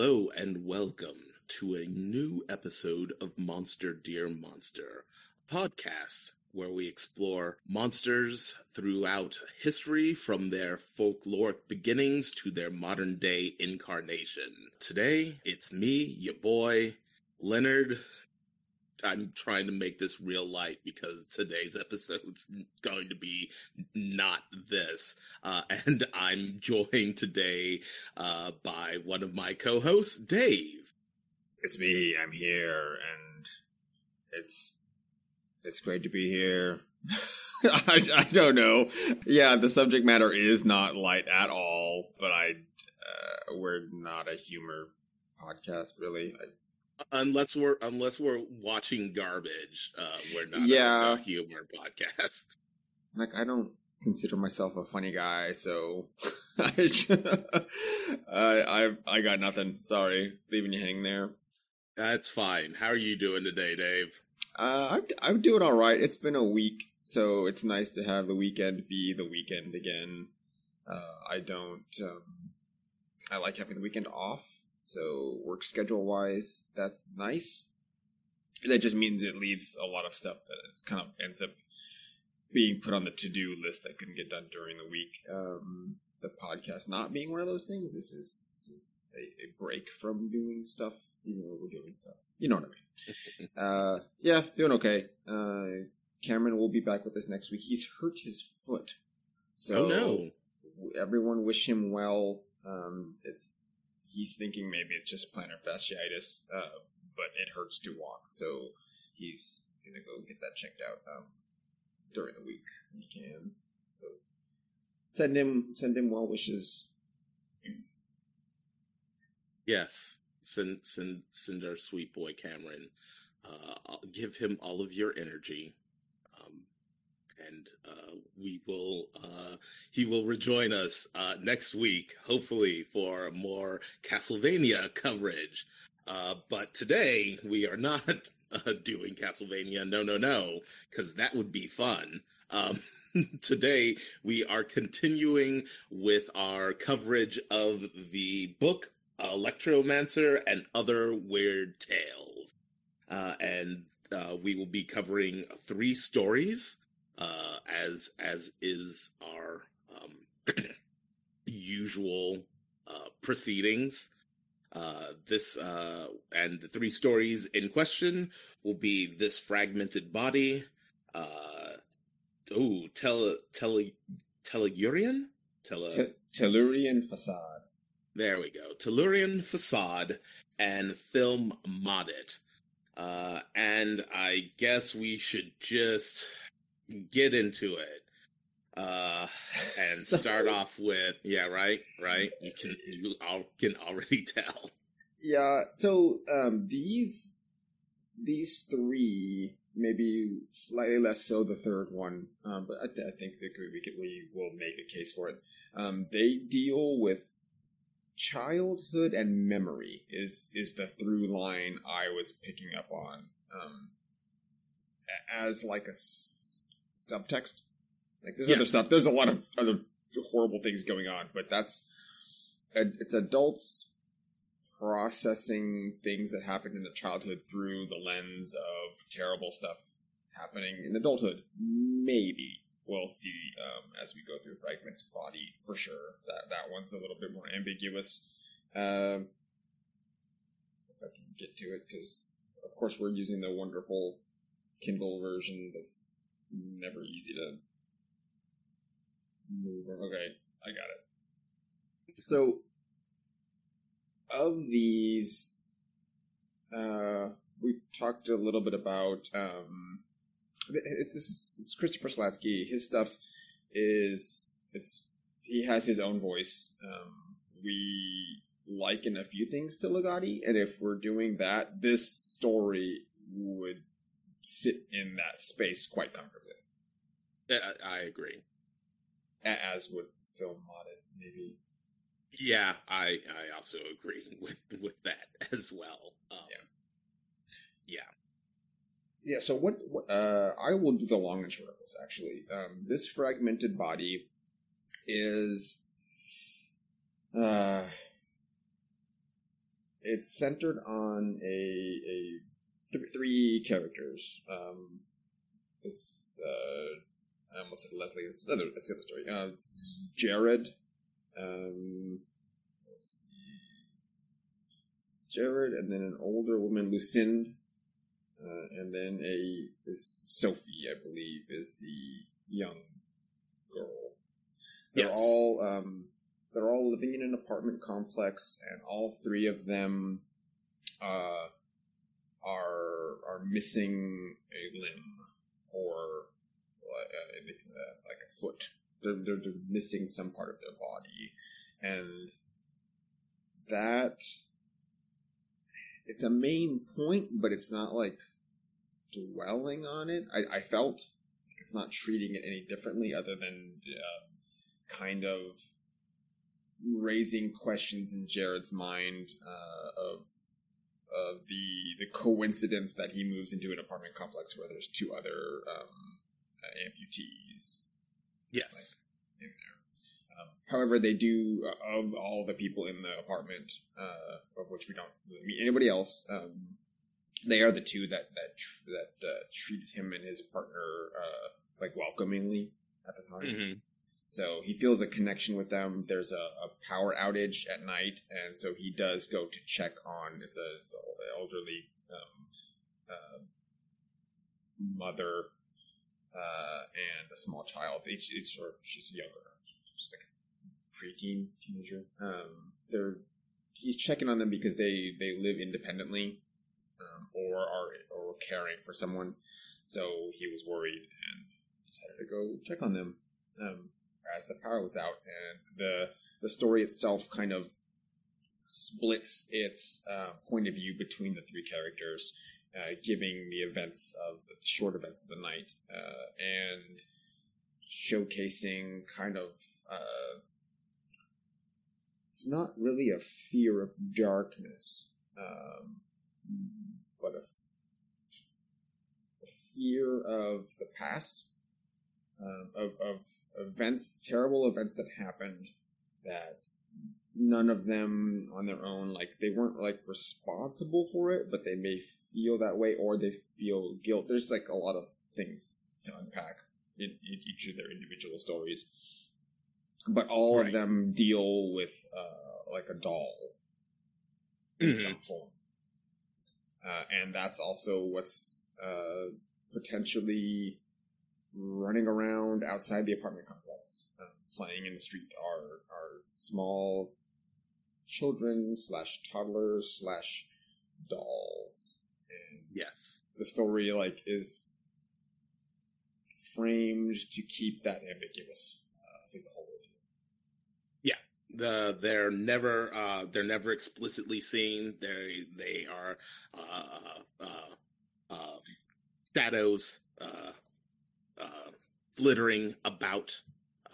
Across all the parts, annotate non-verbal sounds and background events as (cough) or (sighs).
Hello and welcome to a new episode of Monster Dear Monster, podcast where we explore monsters throughout history from their folkloric beginnings to their modern day incarnation. Today, it's me, your boy, Leonard. I'm trying to make this real light because today's (laughs) episode's going to be not this. Uh, (laughs) and I'm joined today uh, by one of my co hosts, Dave. It's me. I'm here, and it's it's great to be here. (laughs) I, I don't know. Yeah, the subject matter is not light at all, but I uh, we're not a humor podcast, really. I, unless we're unless we're watching garbage, uh, we're not Yeah. a, a humor podcast. (laughs) like I don't consider myself a funny guy, so (laughs) I I I got nothing. Sorry, leaving you hanging there. That's fine. How are you doing today, Dave? Uh, I'm, I'm doing all right. It's been a week, so it's nice to have the weekend be the weekend again. Uh, I don't. Um, I like having the weekend off, so work schedule wise, that's nice. That just means it leaves a lot of stuff that it's kind of ends up being put on the to do list that couldn't get done during the week. Um, the podcast not being one of those things. This is this is a, a break from doing stuff, even though we're doing stuff. You know what I mean? (laughs) uh, yeah, doing okay. Uh, Cameron will be back with us next week. He's hurt his foot, so oh no. everyone wish him well. Um, it's he's thinking maybe it's just plantar fasciitis, uh, but it hurts to walk, so he's gonna go get that checked out um, during the week when he can. So send him send him well wishes. Yes. Send send send our sweet boy Cameron. Uh, give him all of your energy. And uh, we will uh, he will rejoin us uh, next week, hopefully for more Castlevania coverage. Uh, but today we are not (laughs) uh, doing Castlevania. No, no, no, because that would be fun. Um, (laughs) today we are continuing with our coverage of the book Alectryomancer and Other Weird Tales. Uh, and we will be covering three stories, uh, as as is our um, (clears throat) usual uh, proceedings. Uh, this uh, and the three stories in question will be this fragmented body. Uh, oh, tele tele Telagurian, tele. Te- Tellurian facade. There we go. Tellurian Facade and Film Maudit. Uh, and I guess we should just get into it. Uh, and (laughs) start off with, yeah, right, right. You can, you all can already (laughs) tell. Yeah. So um, these these three, maybe slightly less so the third one, um, but I, th- I think that we could, we will make a case for it. Um, they deal with childhood and memory is is the through line I was picking up on um, as like a subtext. Like there's other stuff. There's a lot of other horrible things going on, but that's it's adults processing things that happened in their childhood through the lens of terrible stuff happening in adulthood. Maybe we'll see um, as we go through Fragment Body for sure. That that one's a little bit more ambiguous. Um, if I can get to it, because of course we're using the wonderful Kindle version. That's never easy to move. Okay, I got it. So of these, uh, we talked a little bit about. Um, it's, this is, it's Christopher Slatsky. His stuff is it's he has his own voice. Um, we liken a few things to Ligotti, and if we're doing that, this story would sit in that space quite comfortably, I, I agree. as would Film Maudit maybe. Yeah, I, I also agree (laughs) with, with that as well. Um, Yeah. yeah. Yeah, so what, what uh I will do the long and short of this actually. Um this fragmented body is uh it's centered on a a th- three characters. Um, it's uh, I almost said Leslie. It's another. It's the other story. Uh, it's Jared. Um, the- Jared, and then an older woman, Lucinda, uh, and then a this Sophie, I believe, is the young girl. They're Yes. all um, they're all living in an apartment complex, and all three of them uh, are are missing a limb or uh, uh, like a foot. They're, they're they're missing some part of their body, and that it's a main point, but it's not like dwelling on it. I, I felt it's not treating it any differently, other than uh, kind of raising questions in Jared's mind uh, of of the the coincidence that he moves into an apartment complex where there's two other um, uh, amputees Yes. in there. Um, however, they do uh, of all the people in the apartment, uh, of which we don't really meet anybody else. Um, they are the two that that tr- that uh, treated him and his partner uh, like welcomingly at the time. hmm So he feels a connection with them. There's a, a power outage at night, and so he does go to check on. It's a, it's a elderly um, uh, mother uh, and a small child. Each, each or she's younger, she's like a preteen teenager. Um, they're he's checking on them because they they live independently, um, or are or caring for someone. So he was worried and decided to go check on them. Um, as the power was out, and the the story itself kind of splits its uh, point of view between the three characters, uh, giving the events of the short events of the night uh, and showcasing kind of uh, it's not really a fear of darkness, um, but a, fear of the past, um, of of events, terrible events that happened that none of them on their own, like they weren't like responsible for it, but they may feel that way or they feel guilt. There's like a lot of things to unpack in, in each of their individual stories, but all Right. of them deal with uh, like a doll in Mhm. some form, uh, and that's also what's uh, potentially running around outside the apartment complex, uh, playing in the street are are small children slash toddlers slash dolls, and Yes. the story like is framed to keep that ambiguous. Uh, I think the whole way through. the they're never uh they're never explicitly seen they they are uh uh uh shadows uh uh flittering about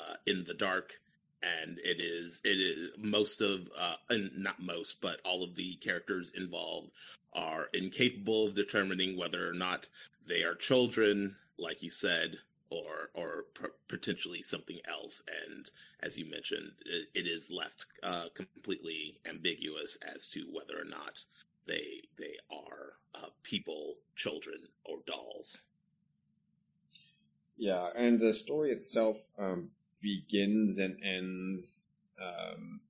uh in the dark and it is it is most of uh and not most but all of the characters involved are incapable of determining whether or not they are children like you said or or p- potentially something else and as you mentioned, it, it is left uh, completely ambiguous as to whether or not they they are uh, people, children, or dolls. Yeah, and the story itself um, begins and ends um,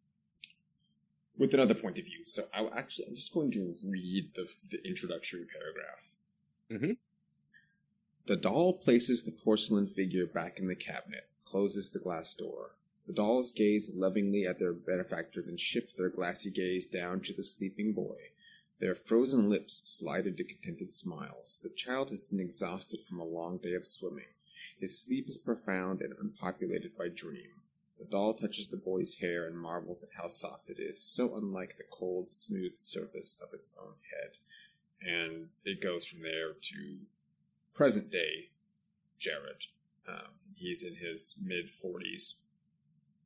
with another point of view. So I actually I'm just going to read the the introductory paragraph. Mhm. The doll places the porcelain figure back in the cabinet, closes the glass door. The dolls gaze lovingly at their benefactor, then shift their glassy gaze down to the sleeping boy. Their frozen lips slide into contented smiles. The child has been exhausted from a long day of swimming. His sleep is profound and unpopulated by dream. The doll touches the boy's hair and marvels at how soft it is, so unlike the cold, smooth surface of its own head. And it goes from there to present day Jared. Um, he's in his mid 40s.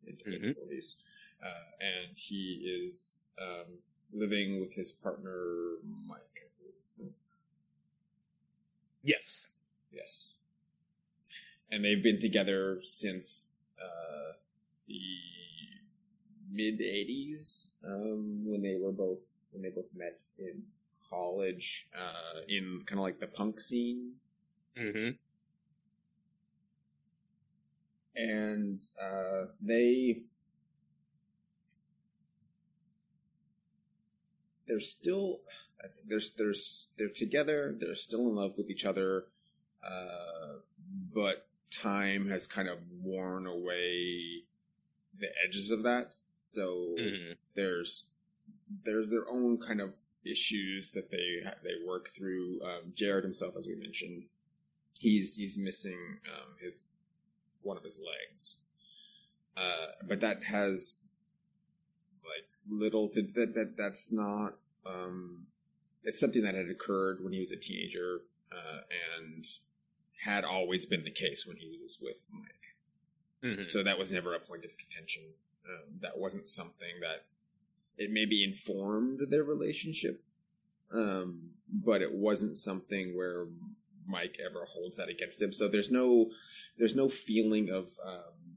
Mid Mhm. 40s. Uh, and he is um, living with his partner, Mike. I believe it's him. Yes. Yes. And they've been together since uh, the mid '80s um, when they were both when they both met in college uh, in kind of like the punk scene. Mm-hmm. And uh, they they're still there's there's they're together they're still in love with each other uh, but time has kind of worn away the edges of that. So Mm-hmm. there's there's their own kind of issues that they they work through. Um, jared himself as we mentioned he's he's missing um, his one of his legs. Uh, but that has like little to that that that's not um it's something that had occurred when he was a teenager uh, and had always been the case when he was with Mike. Mm-hmm. So that was never a point of contention. Um, that wasn't something that it maybe informed their relationship, um, but it wasn't something where Mike ever holds that against him. So there's no there's no feeling of um,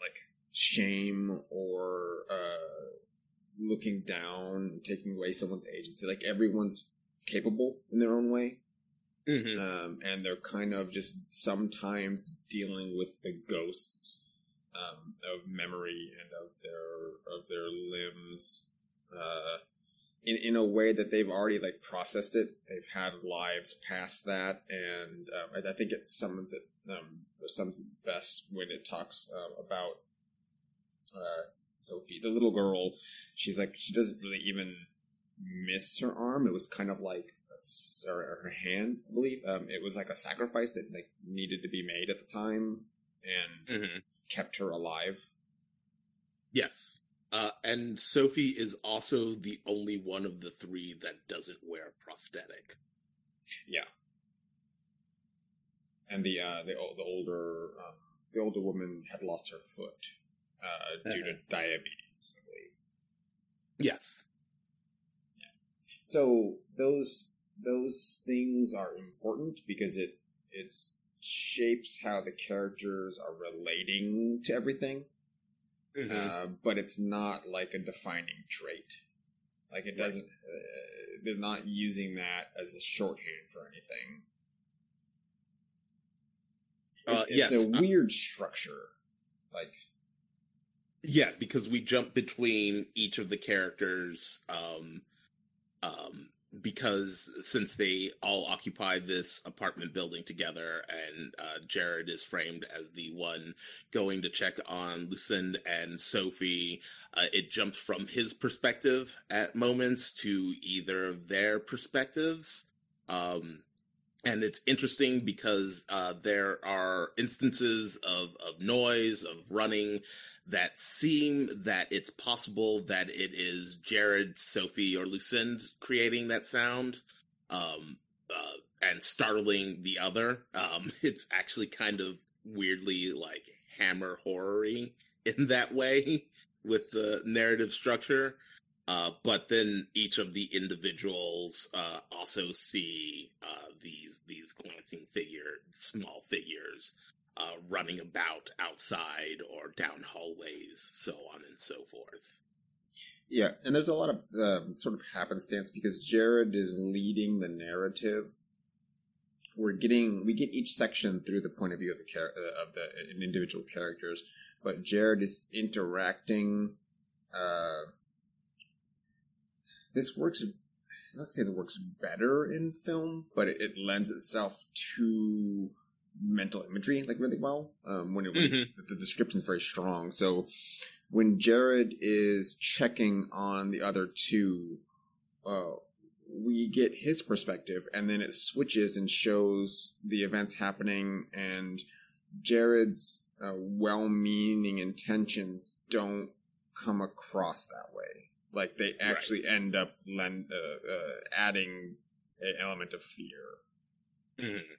like shame or uh, looking down, taking away someone's agency. Like everyone's capable in their own way, Mm-hmm. um, and they're kind of just sometimes dealing with the ghosts um, of memory and of their of their limbs. Uh, in, in a way that they've already like processed it, they've had lives past that, and um, I, I think it summons it um, sums it best when it talks uh, about uh, Sophie, the little girl. She's like she doesn't really even miss her arm. It was kind of like or her hand, I believe. Um, it was like a sacrifice that like needed to be made at the time and Mm-hmm. kept her alive. Yes. Uh, and Sophie is also the only one of the three that doesn't wear prosthetic. Yeah, and the uh, the the older um, the older woman had lost her foot uh, due to Uh-huh. diabetes, I believe. Yes. Yeah. So those those things are important because it it shapes how the characters are relating to everything. Mhm. uh, but it's not like a defining trait. Like it doesn't. Uh, they're not using that as a shorthand for anything. Uh, It's, yes, it's a uh, weird structure. Like Yeah, because we jump between each of the characters, um, um, because since they all occupy this apartment building together, and uh, Jared is framed as the one going to check on Lucinda and Sophie, uh, it jumps from his perspective at moments to either their perspectives. Um, and it's interesting because uh, there are instances of, of noise, of running, that seem that it's possible that it is Jared, Sophie, or Lucinda creating that sound, um, uh, and startling the other. Um, (laughs) it's actually kind of weirdly like hammer horror-y in that way with the narrative structure. Uh, but then each of the individuals uh, also see uh, these these glancing figure, small figures uh, running about outside or down hallways, so on and so forth. yeah, and there's a lot of um, sort of happenstance because Jared is leading the narrative. We're getting we get each section through the point of view of the char- uh, of the individual characters, but Jared is interacting. Uh, this works. I'm not saying it works better in film, but it, it lends itself to mental imagery like really well. Um, when it when Mhm. the, the description is very strong, so when Jared is checking on the other two, uh, we get his perspective, and then it switches and shows the events happening, and Jared's uh, well-meaning intentions don't come across that way. Like they actually end up lend, uh, uh, adding an element of fear. Mhm.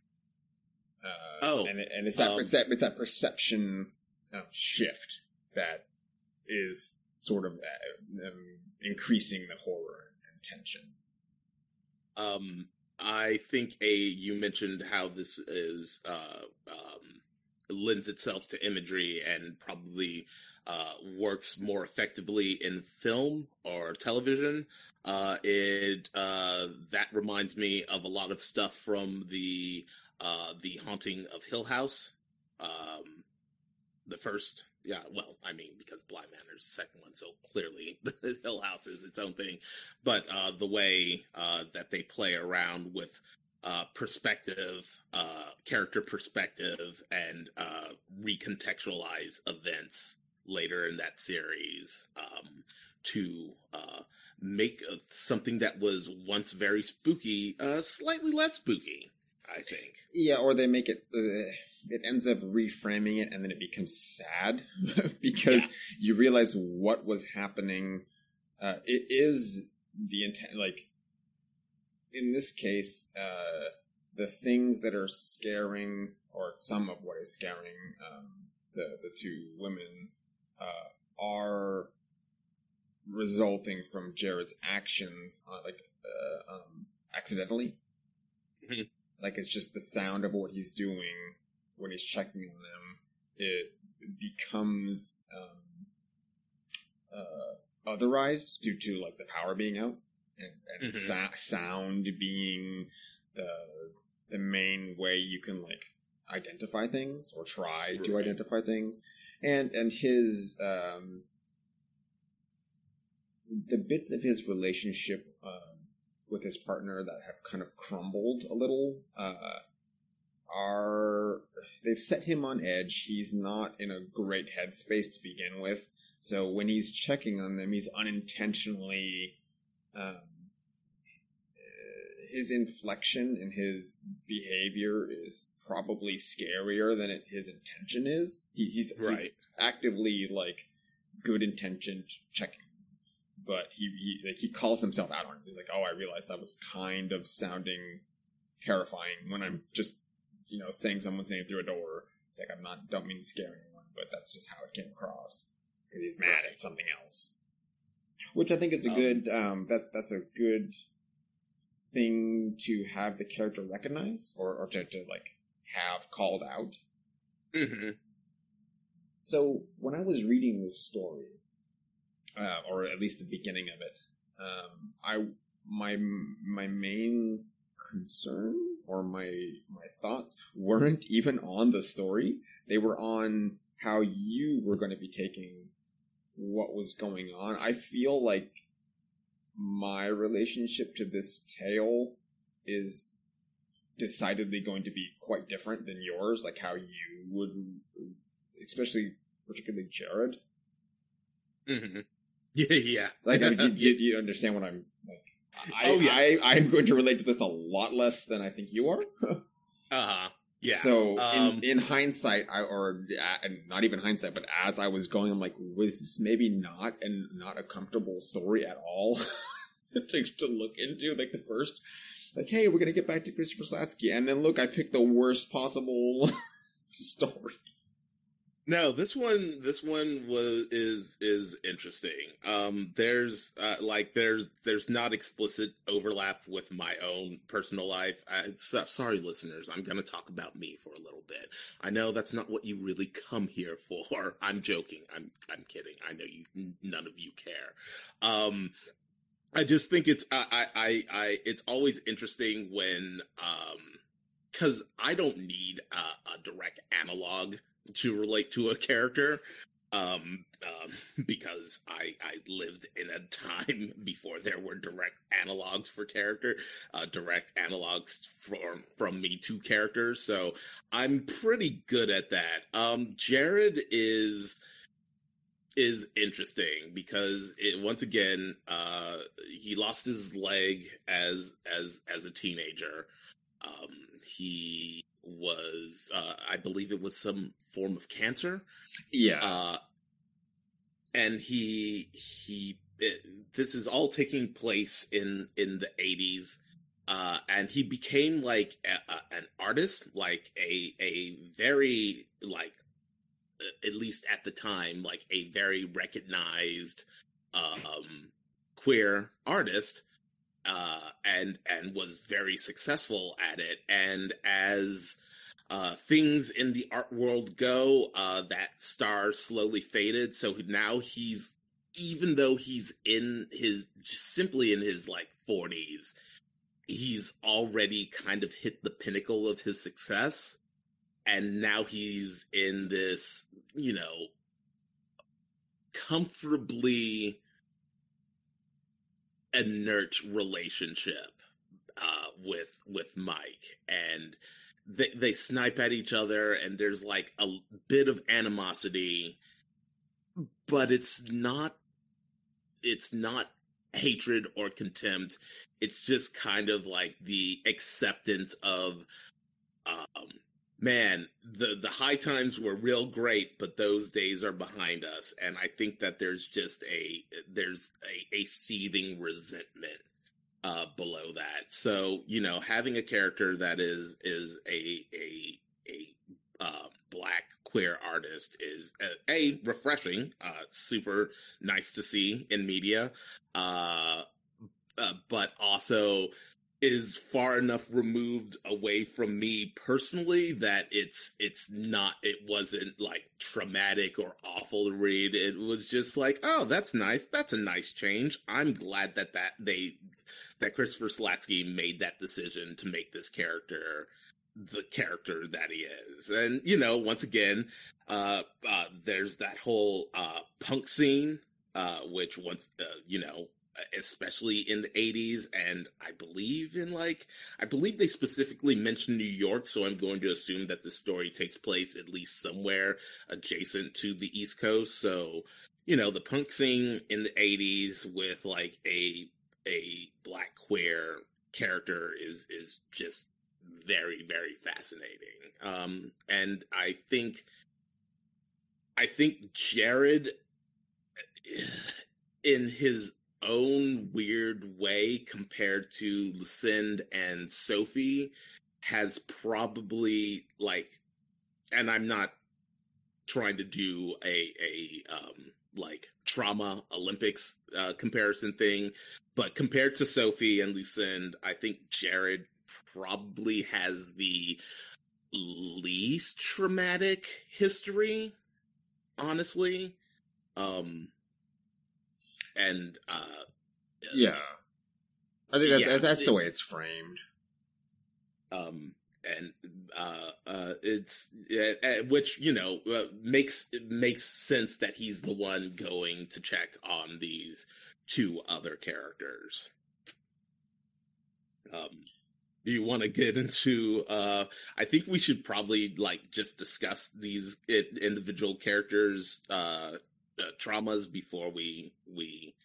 Uh, Oh, and, and it's that um, percep- it's that perception uh, shift that is sort of uh, um, increasing the horror and tension. Um, I think a you mentioned how this is uh, um, lends itself to imagery and probably uh, works more effectively in film or television. Uh, it uh, that reminds me of a lot of stuff from the uh, the Haunting of Hill House, um, the first. Yeah, well, I mean, because Bly Manor's the second one, so clearly (laughs) Hill House is its own thing. But uh, the way uh, that they play around with uh, perspective, uh, character perspective, and uh, recontextualize events later in that series um, to uh, make something that was once very spooky uh, slightly less spooky. I think. Yeah, or they make it. Uh, it ends up reframing it, and then it becomes sad (laughs) because yeah. you realize what was happening. Uh, it is the intent, like in this case, uh, the things that are scaring, or some of what is scaring um, the the two women, uh, are resulting from Jared's actions, uh, like uh, um, accidentally. Like it's just the sound of what he's doing when he's checking on them. It becomes um, uh, otherized due to like the power being out and, and mm-hmm. sa- sound being the the main way you can like identify things or try right. to identify things and and his um the bits of his relationship um, with his partner that have kind of crumbled a little uh, are they've set him on edge. He's not in a great headspace to begin with, so when he's checking on them, he's unintentionally um, his inflection and his behavior is probably scarier than it, his intention is. He, he's, right. he's actively like good intentioned checking, but he he like he calls himself out on it. He's like, "Oh, I realized I was kind of sounding terrifying when I'm just you know saying someone's name through a door." It's like I'm not don't mean to scare anyone, but that's just how it came across because he's mad at something else. Which I think is a um, good um, that's that's a good thing to have the character recognize or, or to, to like have called out. Mm-hmm. So when I was reading this story, uh, or at least the beginning of it, um, I my my main concern or my my thoughts weren't even on the story; they were on how you were going to be taking what was going on. I feel like my relationship to this tale is decidedly going to be quite different than yours, like how you would, especially particularly Jared. Mm-hmm. (laughs) Yeah, yeah. Like, I mean, you, (laughs) you, understand what I'm like? I, oh, yeah. I, I'm going to relate to this a lot less than I think you are. (laughs) uh huh. Yeah. So um, in, in, hindsight, I or uh, not even hindsight, but as I was going, I'm like, was this maybe not and not a comfortable story at all to to look into? Like the first, like, hey, we're gonna get back to Christopher Slatsky, and then look, I picked the worst possible story. No, this one, this one was is is interesting. Um, there's uh, like there's there's not explicit overlap with my own personal life. I, so, sorry, listeners, I'm to talk about me for a little bit. I know that's not what you really come here for. (laughs) I'm joking. I'm I'm kidding. I know you. None of you care. Um, I just think it's I I I it's always interesting when um because I don't need a, a direct analog to relate to a character um, um, because I I lived in a time (laughs) before there were direct analogs for character, uh, direct analogs from from me to characters. So I'm pretty good at that. Um, Jared is is interesting because it once again uh, he lost his leg as as as a teenager. Um, he was, uh, I believe it was some form of cancer. Yeah. Uh, and he, he, it, this is all taking place in, in the eighties. Uh, and he became like a, a, an artist, like a, a very, like, at least at the time, like a very recognized, um, queer artist uh, and and was very successful at it. And as uh, things in the art world go, uh, that star slowly faded. So now he's, even though he's in his, simply in his like 40s, he's already kind of hit the pinnacle of his success. And now he's in this, you know, comfortably inert relationship uh, with with Mike, and they they snipe at each other, and there's like a bit of animosity, but it's not it's not hatred or contempt. It's just kind of like the acceptance of um, man, the the high times were real great, but those days are behind us, and I think that there's just a there's a, a seething resentment uh, below that. So you know, having a character that is is a a a uh, black queer artist is a, a refreshing, uh, super nice to see in media, uh, uh, but also is far enough removed away from me personally that it's it's not it wasn't like traumatic or awful to read. It was just like oh that's nice. That's a nice change. I'm glad that that they that christopher slatsky made that decision to make this character the character that he is. And you know once again uh uh there's that whole uh punk scene uh which once uh, you know especially in the 80s and i believe in like i believe they specifically mentioned new york so i'm going to assume that the story takes place at least somewhere adjacent to the east coast. So you know the punk scene in the 80s with like a a black queer character is is just very very fascinating. Um and i think i think jared in his own weird way compared to Lucinda and Sophie has probably like and I'm not trying to do a a um like trauma Olympics uh, comparison thing, but compared to Sophie and Lucinda, I think Jared probably has the least traumatic history, honestly. Um, and uh, yeah, I think that, yeah, that's it, the way it's framed. Um, and uh, uh, it's uh, which you know uh, makes it makes sense that he's the one going to check on these two other characters. Um, do you want to get into? Uh, I think we should probably like just discuss these individual characters' uh, uh, traumas before we we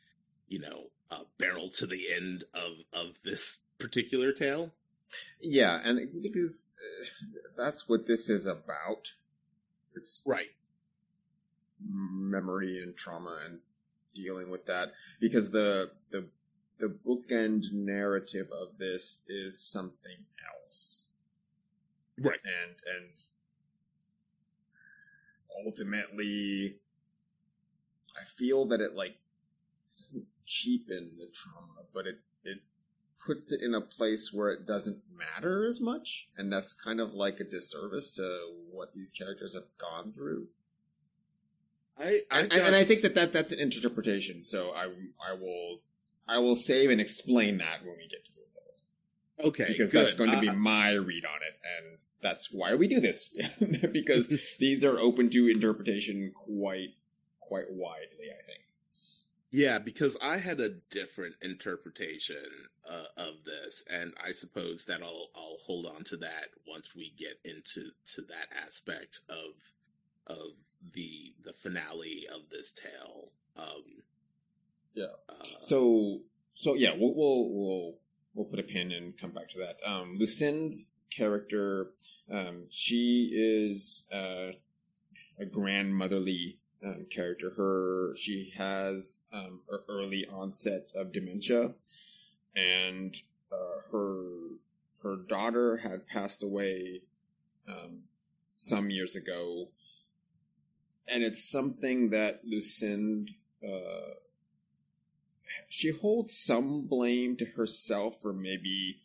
you know uh, barrel to the end of of this particular tale. Yeah, and because uh, that's what this is about. It's right memory and trauma and dealing with that because the the the bookend narrative of this is something else. Right. And and ultimately I feel that it like doesn't cheapen the trauma, but it it puts it in a place where it doesn't matter as much, and that's kind of like a disservice to what these characters have gone through. I, I and, and, I think that, that that's an interpretation. So I I will I will save and explain that when we get to it. Okay, because good. that's going to be uh, my read on it, and that's why we do this (laughs) because (laughs) these are open to interpretation quite quite widely, I think. Yeah, because I had a different interpretation uh, of this, and I suppose that I'll I'll hold on to that once we get into to that aspect of of the the finale of this tale. Um, yeah. Uh, so so yeah, we'll, we'll we'll we'll put a pin and come back to that. Um, Lucinda's character, um, she is uh, a grandmotherly um, character. Her she has um, early onset of dementia, and uh, her her daughter had passed away um, some years ago, and it's something that Lucinda. Uh, she holds some blame to herself for maybe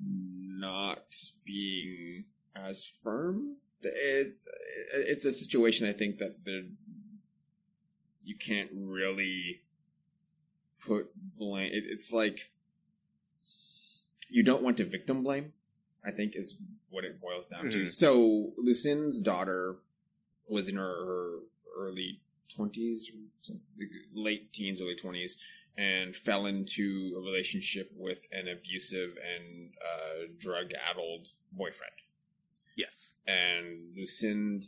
not being as firm. It, it's a situation I think that the you can't really put blame. It, it's like you don't want to victim blame. I think is what it boils down mm-hmm. to. So Lucinde's daughter was in her, her early twenties, late teens, early twenties, and fell into a relationship with an abusive and uh, drug-addled boyfriend. Yes, and Lucinde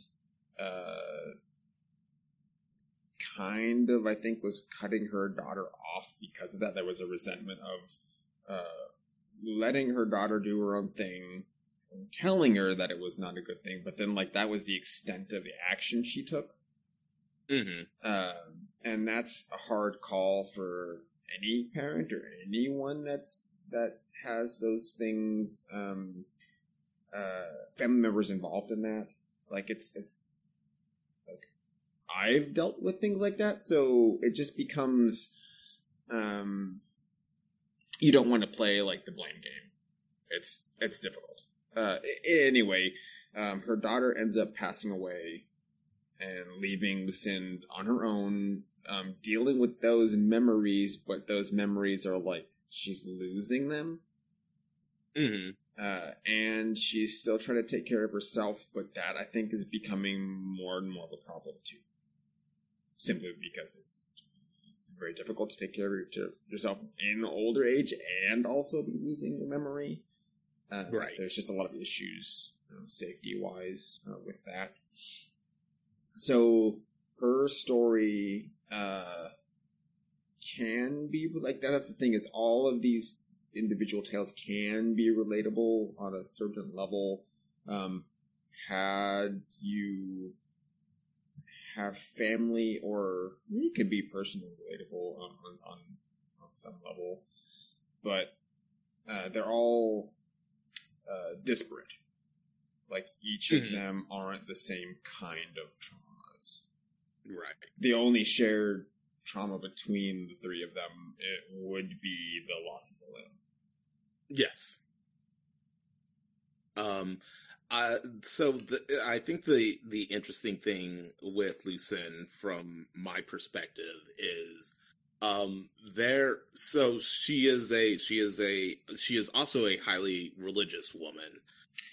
uh, kind of, I think, was cutting her daughter off because of that. There was a resentment of uh, letting her daughter do her own thing, telling her that it was not a good thing, but then like that was the extent of the action she took. Mm-hmm. Uh, and that's a hard call for any parent or anyone that's that has those things, um, uh, family members involved in that. Like it's it's I've dealt with things like that, so it just becomes um you don't want to play like the blame game. It's it's difficult. Uh, anyway, um, her daughter ends up passing away and leaving Lucinde on her own, um, dealing with those memories, but those memories are like she's losing them. Mm-hmm. Uh, and she's still trying to take care of herself, but that I think is becoming more and more of a problem too. Simply because it's it's very difficult to take care of yourself in older age and also be losing your memory. Uh, right. There's just a lot of issues, um, safety wise, uh, with that. So her story uh, can be like that. That's the thing is all of these individual tales can be relatable on a certain level. Um, had you have family or it could be personally relatable on, on, on, on some level, but uh, they're all uh, disparate. Like each mm-hmm. of them aren't the same kind of traumas. Right. The only shared trauma between the three of them it would be the loss of a limb. Yes. Um, uh, so the, I think the the interesting thing with Lucinde, from my perspective, is um there. So she is a she is a she is also a highly religious woman.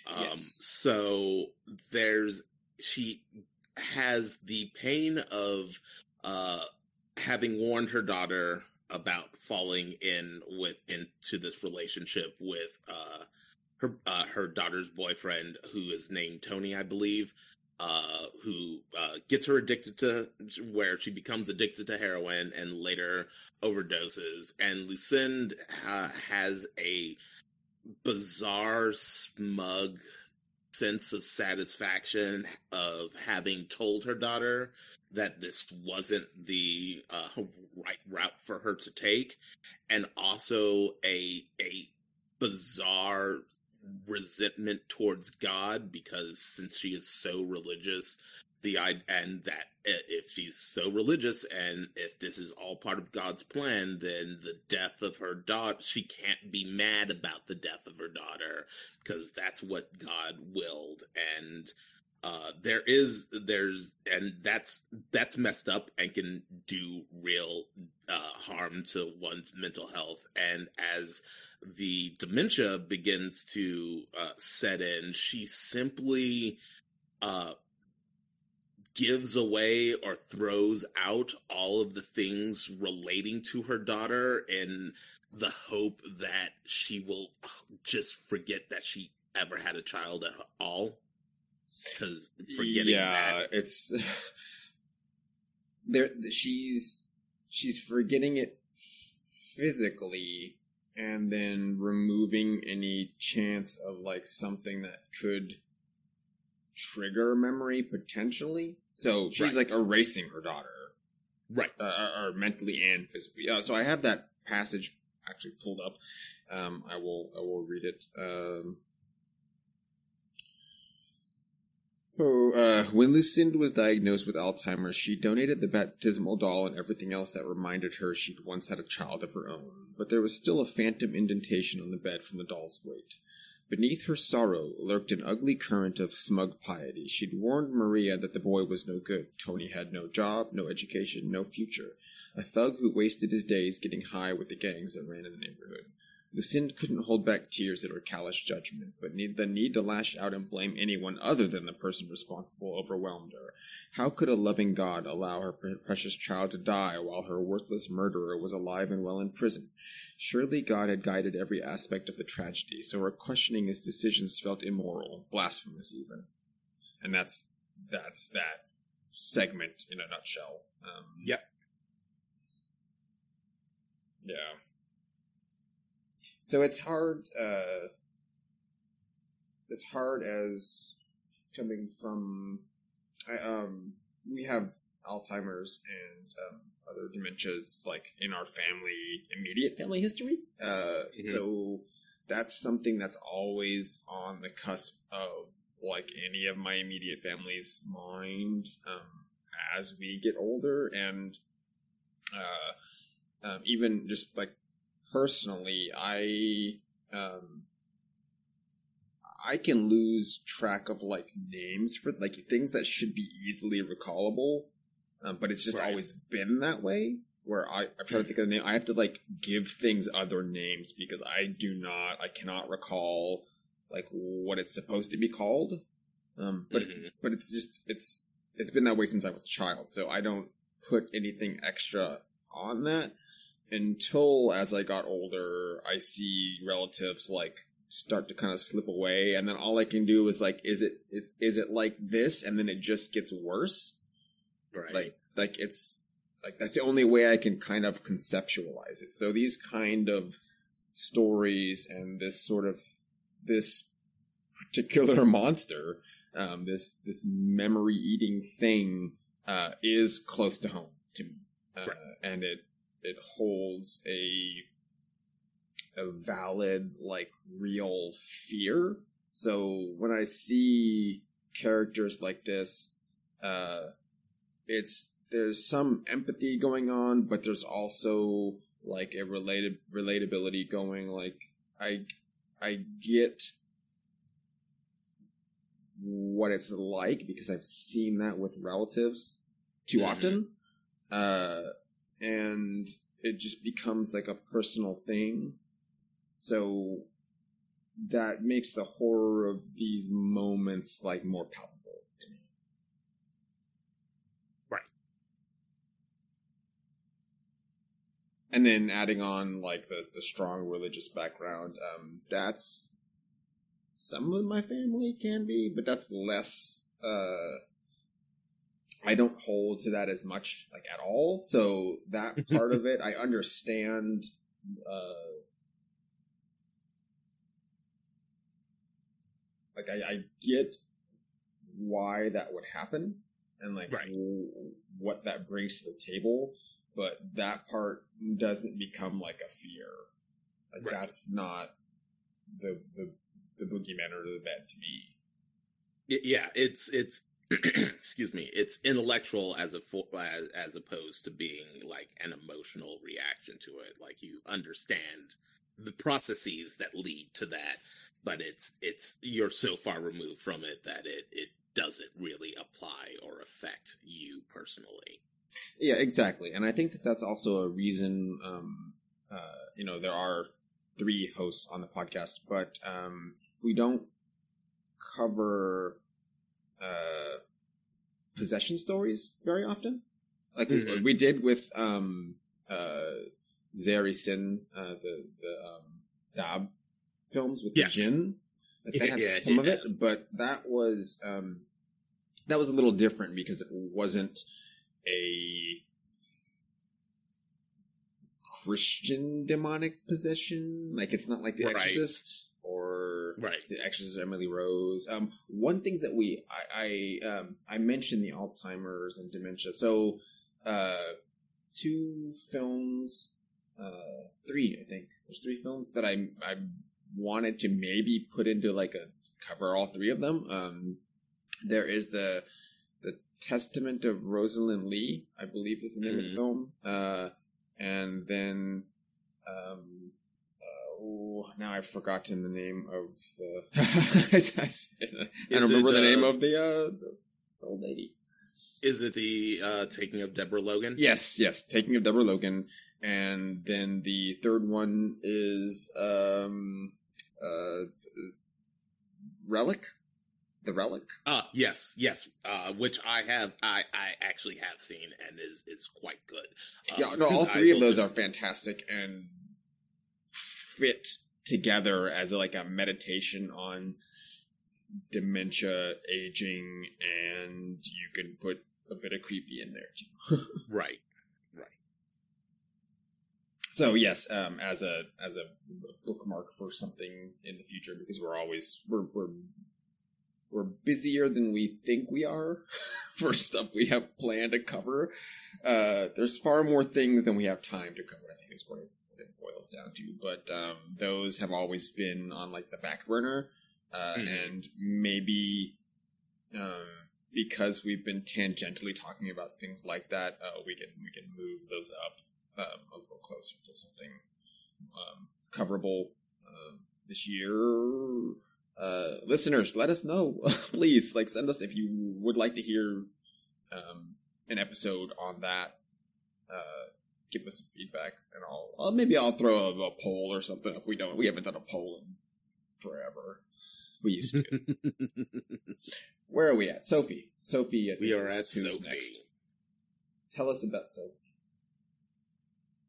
Um, yes. So there's she has the pain of uh having warned her daughter about falling in with into this relationship with uh her uh, her daughter's boyfriend, who is named Tony, I believe, uh, who uh, gets her addicted to where she becomes addicted to heroin and later overdoses. And Lucinde uh, has a bizarre, smug sense of satisfaction of having told her daughter that this wasn't the uh, right route for her to take, and also a a bizarre resentment towards God because since she is so religious, the and that eh, if she's so religious and if this is all part of God's plan, then the death of her daughter, she can't be mad about the death of her daughter because that's what God willed. And uh, there is there's and that's that's messed up and can do real uh, harm to one's mental health. And as the dementia begins to uh, set in, she simply uh, gives away or throws out all of the things relating to her daughter in the hope that she will just forget that she ever had a child at all. Because forgetting yeah, that, it's (laughs) there. She's she's forgetting it physically and then removing any chance of like something that could trigger memory potentially. So she's right. like erasing her daughter, right? Uh, or mentally and physically. Uh, so I have that passage actually pulled up. Um, I will I will read it. Um, uh, when Lucinda was diagnosed with Alzheimer's, she donated the baptismal doll and everything else that reminded her she'd once had a child of her own, but there was still a phantom indentation on the bed from the doll's weight. Beneath her sorrow lurked an ugly current of smug piety. She'd warned Maria that the boy was no good. Tony had no job, no education, no future. A thug who wasted his days getting high with the gangs that ran in the neighborhood. Lucinda couldn't hold back tears at her callous judgment, but need, the need to lash out and blame anyone other than the person responsible overwhelmed her. How could a loving God allow her precious child to die while her worthless murderer was alive and well in prison? Surely God had guided every aspect of the tragedy, so her questioning his decisions felt immoral, blasphemous even. And that's that's that segment in a nutshell. Um, yep. Yeah. So it's hard. Uh, as hard as coming from I, um, we have Alzheimer's and um, other dementias like in our family, immediate family history. Uh, mm-hmm. So that's something that's always on the cusp of like any of my immediate family's mind um, as we get older, and uh, um, even just like personally, I um, I can lose track of like names for like things that should be easily recallable, um, but it's just right. always been that way. Where I, I'm trying to think of the name, I have to like give things other names because I do not, I cannot recall like what it's supposed to be called. Um, but mm-hmm. but it's just it's it's been that way since I was a child, so I don't put anything extra on that until as I got older, I see relatives like start to kind of slip away and then all i can do is like is it it's is it like this and then it just gets worse? Right. Like like it's like that's the only way i can kind of conceptualize it. So these kind of stories and this sort of this particular (laughs) monster um this this memory eating thing uh is close to home to me. Uh, right. and it it holds a a valid, like, real fear. So when I see characters like this, uh, it's, there's some empathy going on, but there's also like a related relatability going. Like I, I get what it's like because I've seen that with relatives too mm-hmm. often. Uh, and it just becomes like a personal thing. So that makes the horror of these moments like more palpable to me. Right. And then adding on like the the strong religious background, um, that's some of my family can be, but that's less uh I don't hold to that as much like at all. So that (laughs) part of it I understand uh like I, I get why that would happen and like right. w- what that brings to the table, but that part doesn't become like a fear. Like right. that's not the the the boogeyman or the bed to me. Yeah, it's it's (clears throat) excuse me, it's intellectual as a as, as opposed to being like an emotional reaction to it. Like you understand the processes that lead to that but it's it's you're so far removed from it that it it doesn't really apply or affect you personally. Yeah, exactly, and I think that that's also a reason. Um, uh, you know, there are three hosts on the podcast, but um, we don't cover uh, possession stories very often. Like mm-hmm. we, we, did with um, uh, Zehr-i Cin, uh, the the um, Dabbe films with yes. the jinn. Like that had yeah, some of it, but that was um, that was a little different because it wasn't a Christian demonic possession. Like it's not like The right. Exorcist or right. The Exorcist Emily Rose. Um, one thing that we I I, um, I mentioned the Alzheimer's and dementia. So uh, two films, uh, three I think. There's three films that I I wanted to maybe put into like a cover all three of them. Um, there is the the Testament of Rosalind Leigh, I believe is the name mm-hmm. of the mm-hmm. film, uh, and then um, now I've forgotten the name of the. (laughs) (laughs) I don't remember it, the name uh, of the, uh, the old lady. Is it the uh, taking of Deborah Logan? Yes, yes. Taking of Deborah Logan, and then the third one is um, uh, Relic, the Relic. Uh yes, yes. Uh, which I have, I I actually have seen and is is quite good. yeah, Um, no, (laughs) all I three of those just- are fantastic and fit together as like a meditation on dementia, aging, and you can put a bit of creepy in there too. (laughs) Right. Right. So yes, um, as a as a bookmark for something in the future because we're always we're we're we're busier than we think we are (laughs) for stuff we have planned to cover. Uh, there's far more things than we have time to cover. I think is what it, boils down to. But um, those have always been on like the back burner, uh, Mhm. and maybe um, because we've been tangentially talking about things like that, uh, we can we can move those up um, a little closer to something um, coverable um this year. Uh, listeners, let us know, (laughs) please. Like, send us if you would like to hear um, an episode on that. Uh, give us some feedback, and I'll, I'll maybe I'll throw a, a poll or something if we don't. We haven't done a poll in forever. We used to. (laughs) Where are we at, Sophie? Sophie, we are at who's Sophie. next. Tell us about Sophie.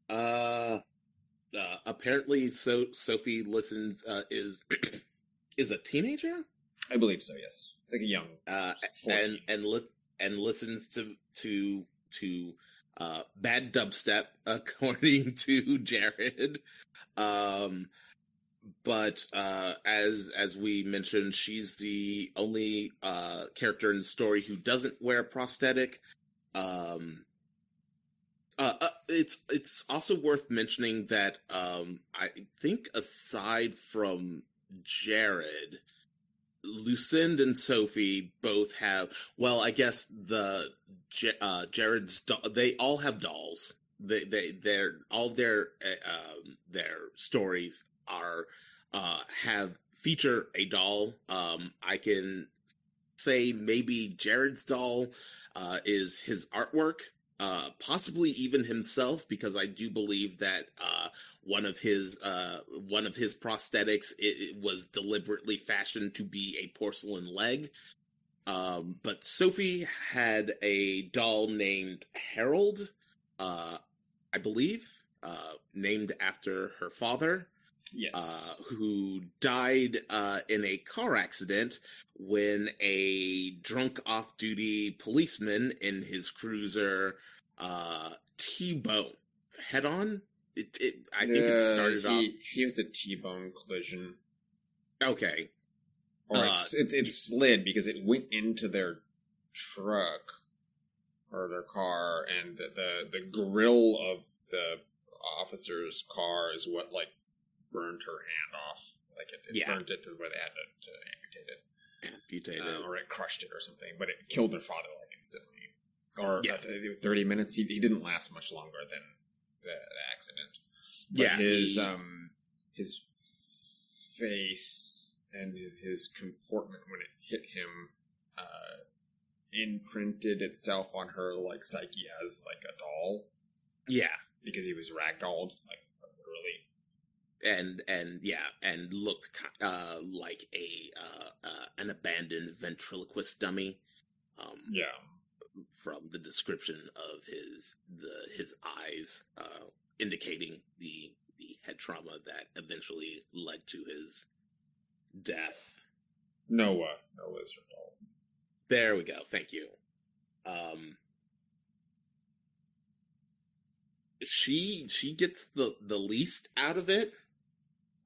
Uh, uh, apparently, so Sophie listens. Uh, is (clears throat) is a teenager. I believe so. Yes, like a young. Uh, 14. and and li- and listens to to to uh, bad dubstep, (laughs) according to Jared. Um, but uh, as as we mentioned, she's the only uh, character in the story who doesn't wear a prosthetic. Um, uh, uh, it's it's also worth mentioning that um, I think aside from Jared, Lucinda and Sophie both have. Well, I guess the uh, Jared's do- they all have dolls. They they they're all their uh, um, their stories are uh, have feature a doll. Um, I can say maybe Jared's doll uh, is his artwork. Uh, possibly even himself, because I do believe that uh, one of his uh, one of his prosthetics it, it was deliberately fashioned to be a porcelain leg. Um, but Sophie had a doll named Harold, uh, I believe, uh, named after her father, Yes. uh, who died uh, in a car accident when a drunk off duty policeman in his cruiser uh, T bone head on. It, it, I think it Uh, started he, off. He was a T-bone collision, Okay. or Uh, it, it slid because it went into their truck or their car, and the the, the grill of the officer's car is what like burned her hand off. Like it, it Yeah. burned it to where they had to, to amputate it, Amputated. uh, or it crushed it or something. But it killed her father like instantly, or Yeah. uh, thirty minutes. He, he didn't last much longer than the, the accident. But yeah. his he- um his face and his comportment when it hit him uh imprinted itself on her like psyche as like a doll yeah. because he was ragdolled like literally and and yeah, and looked uh, like a uh, uh, an abandoned ventriloquist dummy. Um, yeah from the description of his the his eyes, uh, indicating the the head trauma that eventually led to his death. Noah Noah is her There we go. Thank you. Um, she she gets the the least out of it.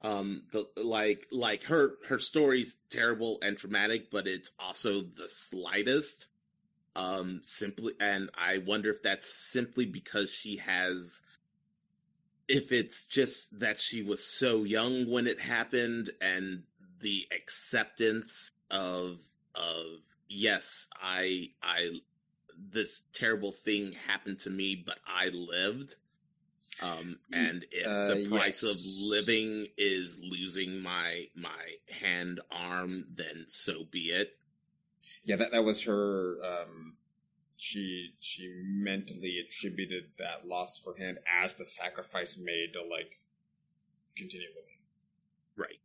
Um, the like like her her story's terrible and traumatic, but it's also the slightest. Um, simply, and I wonder if that's simply because she has. If it's just that she was so young when it happened, and the acceptance of of yes, I I this terrible thing happened to me, but I lived. Um, and if Uh, the price yes. of living is losing my my hand arm, then so be it. Yeah, that that was her. Um, she she mentally attributed that loss of her hand as the sacrifice made to like continue living, Right.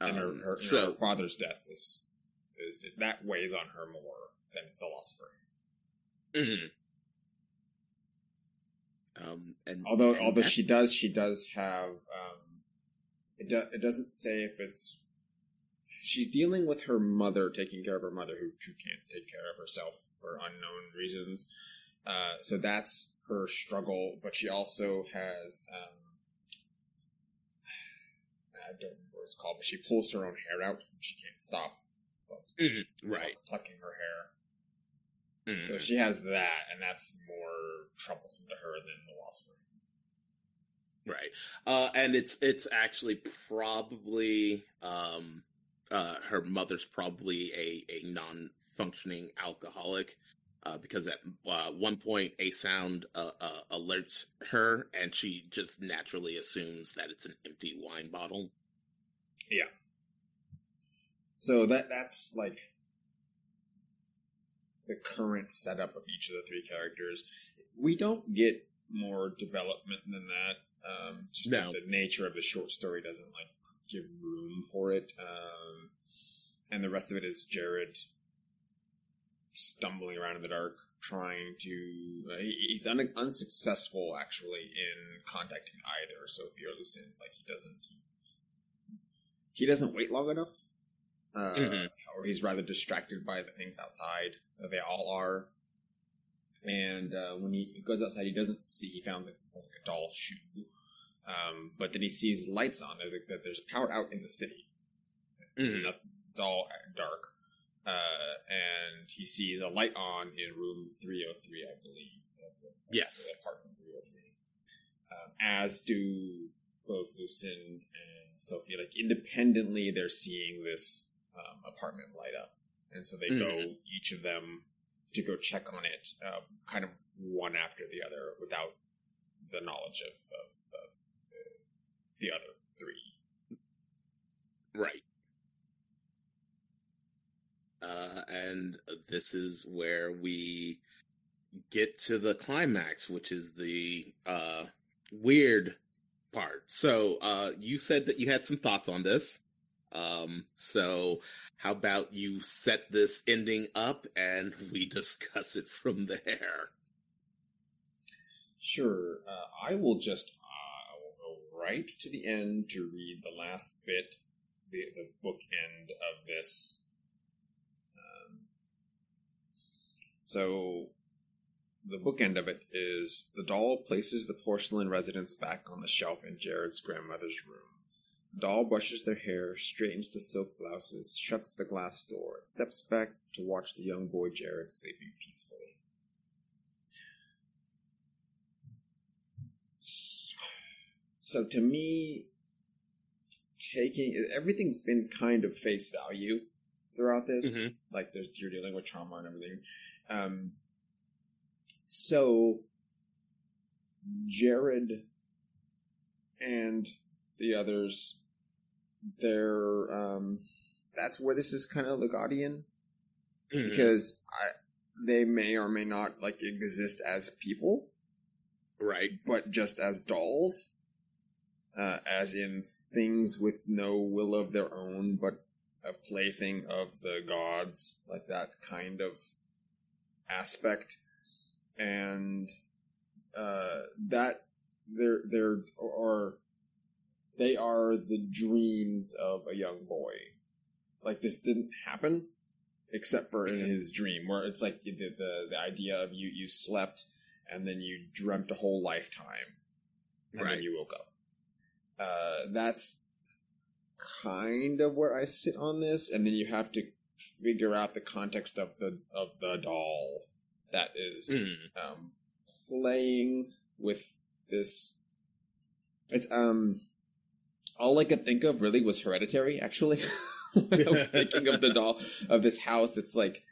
and her, Um, her, so her father's death is is that weighs on her more than the loss of her hand. mhm. um, and Although and although that- she does she does have um, it do, it doesn't say if it's she's dealing with her mother taking care of her mother who, who can't take care of herself for unknown reasons. Uh, so that's her struggle, but she also has um, I don't remember what it's called, but she pulls her own hair out. She can't stop Mhm, right. plucking her hair. Mhm. So she has that, and that's more troublesome to her than the loss of her. Right. Uh, and it's it's actually probably um, uh, her mother's probably a, a non functioning alcoholic uh, because at uh, one point a sound uh, uh, alerts her and she just naturally assumes that it's an empty wine bottle. Yeah. So that that's like the current setup of each of the three characters. We don't get more development than that. Um, just No. the nature of the short story doesn't like give room for it. Um, and the rest of it is Jared stumbling around in the dark, trying to. Uh, he, he's un- unsuccessful actually in contacting either Sophie or Lucien. Like he doesn't. He doesn't wait long enough uh, Mhm. or he's rather distracted by the things outside. They all are. And uh, when he goes outside, he doesn't see. He finds like, like a doll shoe, um, but then he sees lights on. There's like, that there's power out in the city. Mhm. It's all dark, uh, and he sees a light on in room 303, I believe. Yes. apartment 303. Um, as do both Lucin and Sophie. Like independently, they're seeing this um, apartment light up, and so they go each of them to go check on it, uh, kind of one after the other, without the knowledge of, of, of the other three. Right. Uh, and this is where we get to the climax, which is the uh, weird part. So, uh, you said that you had some thoughts on this. Um, so how about you set this ending up and (laughs) we discuss it from there? Sure, uh, I will just uh, I will go right to the end to read the last bit, the the book end of this. Um, so, the bookend of it is the doll places the porcelain residence back on the shelf in Jared's grandmother's room. The doll brushes their hair, straightens the silk blouses, shuts the glass door, and steps back to watch the young boy Jared sleeping peacefully. So to me, taking everything's been kind of face value throughout this. Mhm. Like there's you're dealing with trauma and everything. Um, so Jared and the others, they're um, that's where this is kind of Ligottian Mhm. because I they may or may not like exist as people Right. but just as dolls, uh, as in things with no will of their own, but a plaything of the gods, like that kind of aspect, and uh, that they're they're they are the dreams of a young boy. Like this didn't happen, except for in his dream, where it's like the the, the idea of you you slept and then you dreamt a whole lifetime, and Right. then you woke up. Uh, that's kind of where I sit on this, and then you have to figure out the context of the of the doll that is Mhm. um, playing with this. It's um, all I could think of really was Hereditary. Actually, (laughs) I was thinking of the (laughs) doll of this house, it's like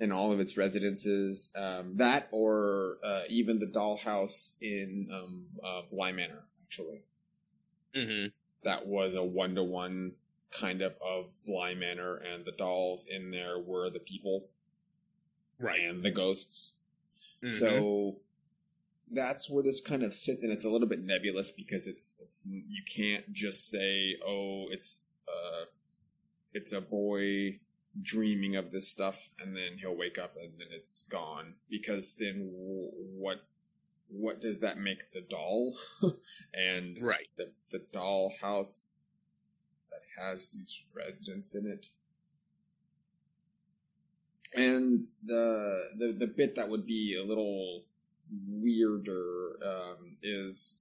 in all of its residences. Um, that or uh, even the dollhouse in um, uh, Bly Manor, actually. Mm-hmm. That was a one to one kind of of Bly Manor, and the dolls in there were the people Right. and the ghosts. Mhm. So that's where this kind of sits, and it's a little bit nebulous because it's it's you can't just say, oh, it's uh, it's a boy dreaming of this stuff, and then he'll wake up and then it's gone. Because then w- what what does that make the doll? (laughs) and right. the the doll house that has these residents in it. And the the the bit that would be a little weirder um, is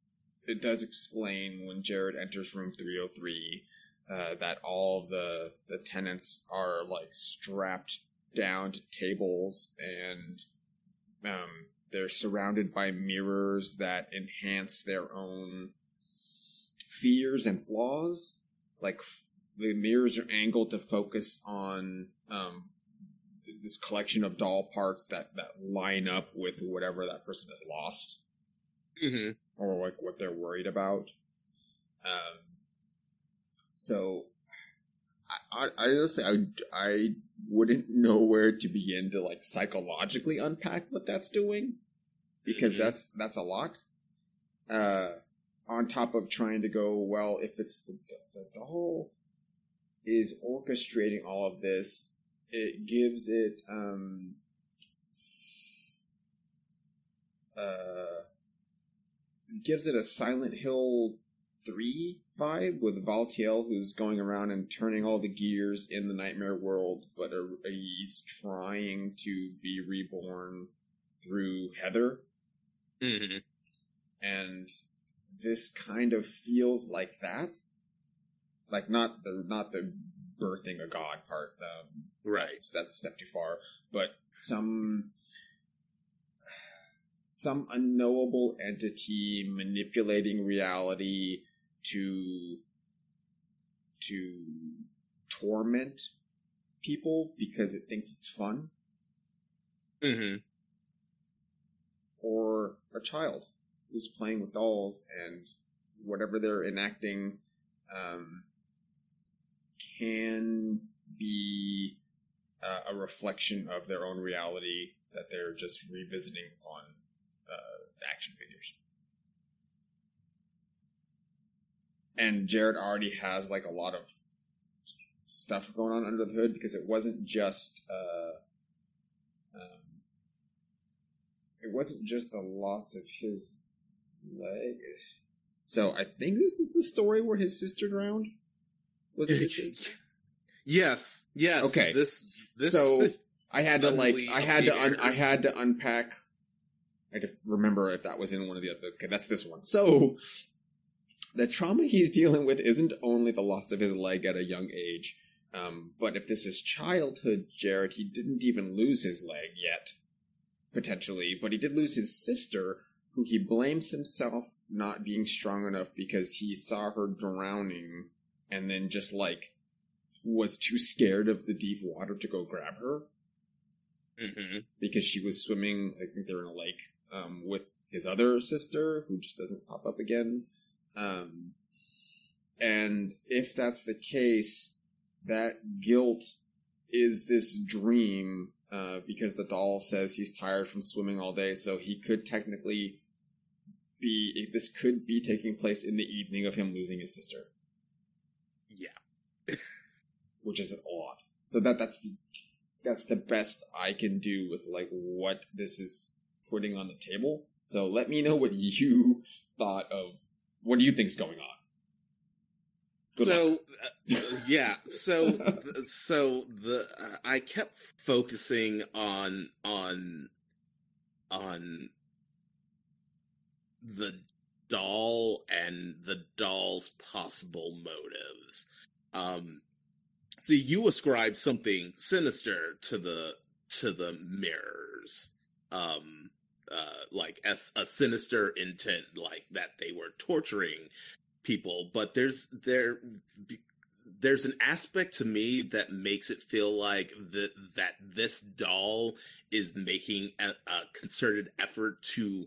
it does explain when Jared enters room 303 uh, that all of the the tenants are like strapped down to tables and um, they're surrounded by mirrors that enhance their own fears and flaws. Like f- the mirrors are angled to focus on um, this collection of doll parts that that line up with whatever that person has lost Mm-hmm. or like what they're worried about. Um, so I, I, I honestly, I, I wouldn't know where to begin to like psychologically unpack what that's doing because Mhm. that's that's a lot. Uh, on top of trying to go well, if it's the the, the whole is orchestrating all of this, it gives it um uh gives it a Silent Hill 3 vibe with Valtiel, who's going around and turning all the gears in the nightmare world, but uh, he's trying to be reborn through Heather. Mm-hmm. And this kind of feels like that. Like not the not the birthing a god part. Um, Right. that's, that's a step too far. But some some unknowable entity manipulating reality to to torment people because it thinks it's fun Mm-hmm. or a child who's playing with dolls and whatever they're enacting um, can be uh, a reflection of their own reality that they're just revisiting on uh, action figures. And Jared already has like a lot of stuff going on under the hood because it wasn't just uh, um, it wasn't just the loss of his leg. So I think this is the story where his sister drowned. Was it his sister? (laughs) Yes. Yes. Okay. This. This. so (laughs) I had to like I had to un- I had to unpack. I had to remember if that was in one of the other. Okay, that's this one. So the trauma he's dealing with isn't only the loss of his leg at a young age, um, but if this is childhood, Jared, he didn't even lose his leg yet, potentially, but he did lose his sister, who he blames himself not being strong enough because he saw her drowning and then just like was too scared of the deep water to go grab her hmm because she was swimming. I think they're in a lake um, with his other sister, who just doesn't pop up again. Um, and if that's the case, that guilt is this dream uh, because the doll says he's tired from swimming all day, so he could technically be. This could be taking place in the evening of him losing his sister, Yeah. (laughs) which is a lot. So that that's the that's the best I can do with like what this is putting on the table. So let me know what (laughs) you thought of what do you think's going on. Good so uh, yeah so th- so the uh, i kept focusing on on on the doll and the doll's possible motives. Um see you ascribe something sinister to the to the mirrors. Um uh like as a sinister intent like that they were torturing people but there's there there's an aspect to me that makes it feel like that that this doll is making a, a concerted effort to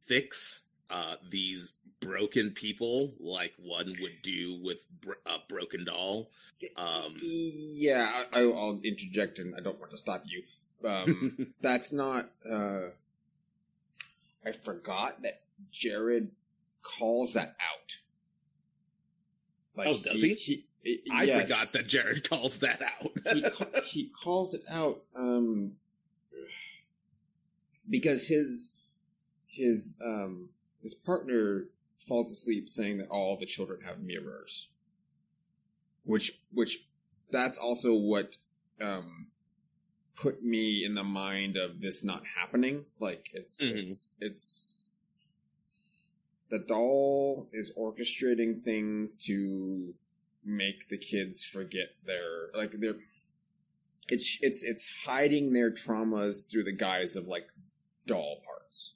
fix uh, these broken people like one would do with a broken doll. Um, yeah, I, will interject, and I don't want to stop you. Um, (laughs) that's not. Uh, I forgot that Jared calls that out. Like oh, does he? he, he I yes. forgot that Jared (laughs) calls that out. he, he calls it out um, because his his um, his partner falls asleep saying that all the children have mirrors, which which that's also what um, put me in the mind of this not happening. Like it's mm-hmm. it's it's the doll is orchestrating things to make the kids forget their like their it's it's it's hiding their traumas through the guise of like doll parts.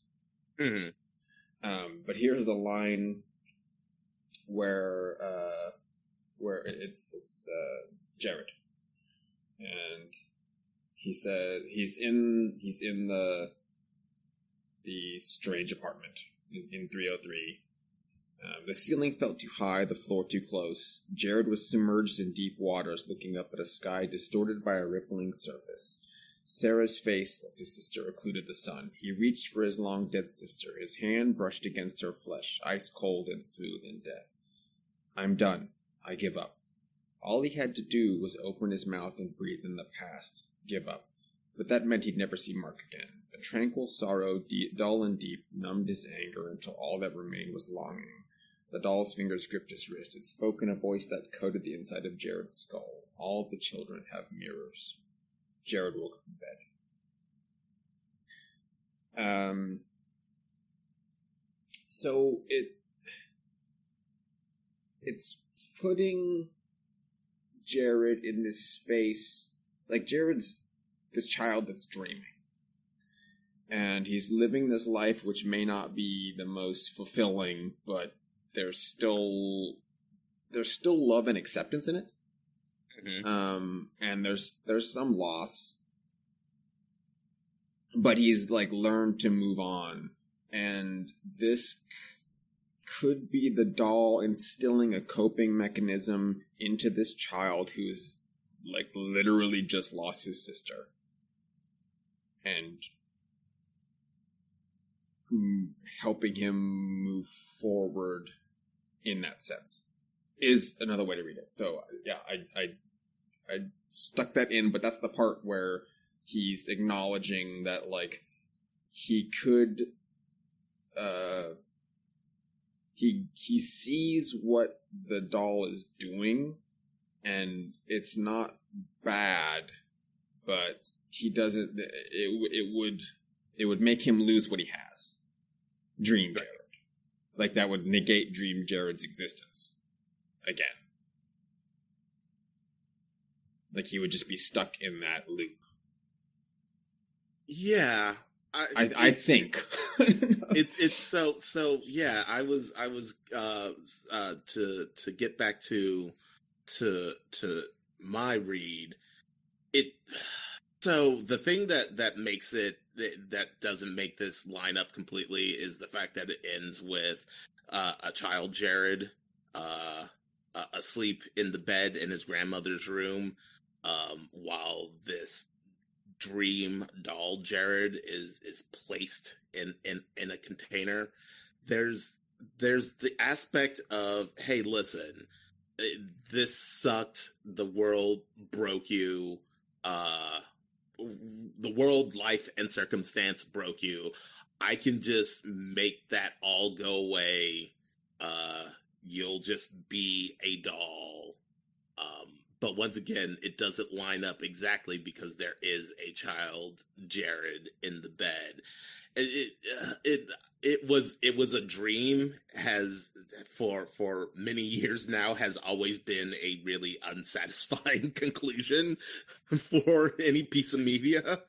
Mm-hmm. Um, but here's the line where uh, where it's it's uh, Jared, and he said he's in he's in the the strange apartment in, in 303. Um, the ceiling felt too high, the floor too close. Jared was submerged in deep waters, looking up at a sky distorted by a rippling surface. Sarah's face, that's his sister, occluded the sun. He reached for his long dead sister. His hand brushed against her flesh, ice cold and smooth in death. I'm done. I give up. All he had to do was open his mouth and breathe in the past. Give up. But that meant he'd never see Mark again. A tranquil sorrow, dull and deep, numbed his anger until all that remained was longing. The doll's fingers gripped his wrist. It spoke in a voice that coated the inside of Jared's skull. All the children have mirrors. Jared woke up in bed. Um, so it it's putting Jared in this space like Jared's the child that's dreaming. And he's living this life which may not be the most fulfilling, but there's still there's still love and acceptance in it. Mm-hmm. Um, and there's there's some loss, but he's like learned to move on, and this could be the doll instilling a coping mechanism into this child who's like literally just lost his sister and helping him move forward in that sense is another way to read it. So yeah, I I I stuck that in, but that's the part where he's acknowledging that like he could uh he he sees what the doll is doing and it's not bad but he doesn't it it would it would make him lose what he has. Dream jared. Like that would negate dream jared's existence again. Like he would just be stuck in that loop. Yeah, I, I, I think. (laughs) It's it's so so yeah. I was I was uh, uh, to to get back to to to my read. It (sighs) so the thing that that makes it that doesn't make this line up completely is the fact that it ends with uh, a child Jared uh, uh, asleep in the bed in his grandmother's room um, while this dream doll Jared is is placed in in in a container. There's there's the aspect of hey, listen, this sucked. The world broke you. Uh, the world, life, and circumstance broke you. I can just make that all go away. Uh, you'll just be a doll. Um, but once again, it doesn't line up exactly because there is a child, Jared, in the bed. It, it, uh, it it was it was a dream has for for many years now has always been a really unsatisfying (laughs) conclusion for any piece of media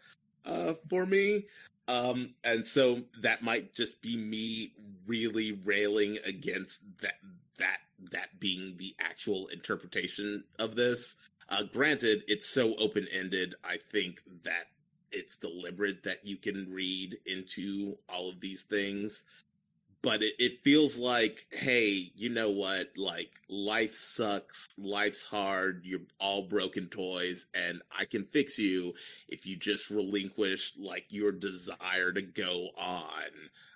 uh, for me um, and so that might just be me really railing against that that that being the actual interpretation of this. Uh, granted, it's so open ended. I think that it's deliberate that you can read into all of these things but it, it feels like hey you know what? Like life sucks life's hard you're all broken toys and i can fix you if you just relinquish like your desire to go on.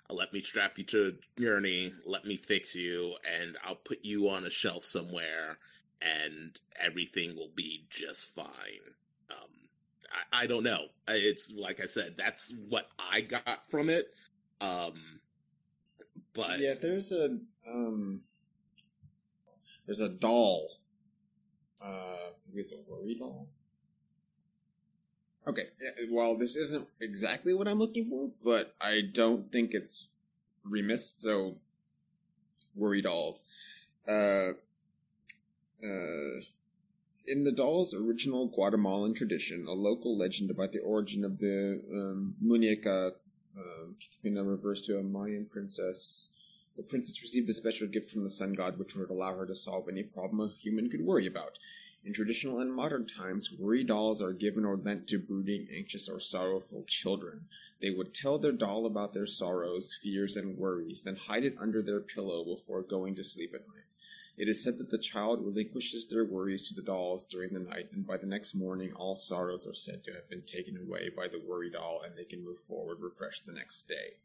Let me strap you to a journey let me fix you and i'll put you on a shelf somewhere and everything will be just fine. Um, I, I don't know. It's like i said that's what i got from it. Um, but yeah, there's a um, there's a doll. Uh, it's a worry doll. Okay, well, this isn't exactly what I'm looking for, but I don't think it's remiss. So, worry dolls. Uh, uh, in the doll's original Guatemalan tradition, a local legend about the origin of the um, muñeca um, refers to a Mayan princess. The princess received a special gift from the sun god, which would allow her to solve any problem a human could worry about. In traditional and modern times, worry dolls are given or lent to brooding, anxious, or sorrowful children. They would tell their doll about their sorrows, fears, and worries, then hide it under their pillow before going to sleep at night. It is said that the child relinquishes their worries to the dolls during the night, and by the next morning, all sorrows are said to have been taken away by the worry doll, and they can move forward refreshed the next day.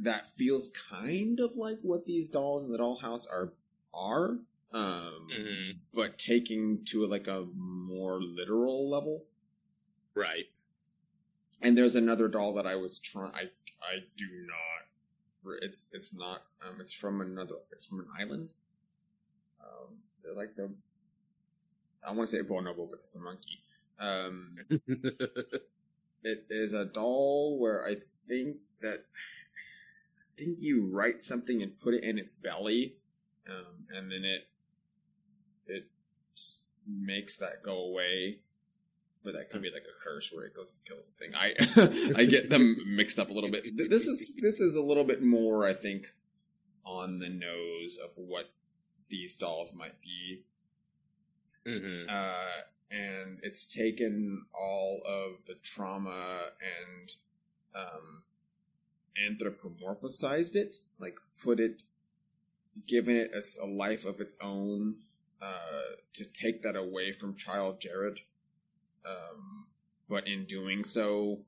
That feels kind of like what these dolls in the dollhouse are are, um, mm-hmm. but taking to like a more literal level. Right. And there's another doll that I was trying. I I do not it's it's not. Um, it's from another. It's from an island. Um, they're like the. I want to say bonobo, but it's a monkey. Um, (laughs) it is a doll where I think that I think you write something and put it in its belly, um, and then it it makes that go away but that could be like a curse where it goes and kills the thing. I (laughs) I get them mixed up a little bit. This is this is a little bit more, I think, on the nose of what these dolls might be. Mm-hmm. Uh, and it's taken all of the trauma and um, anthropomorphized it, like put it, given it a, a life of its own, uh, to take that away from child Jared um, but in doing so,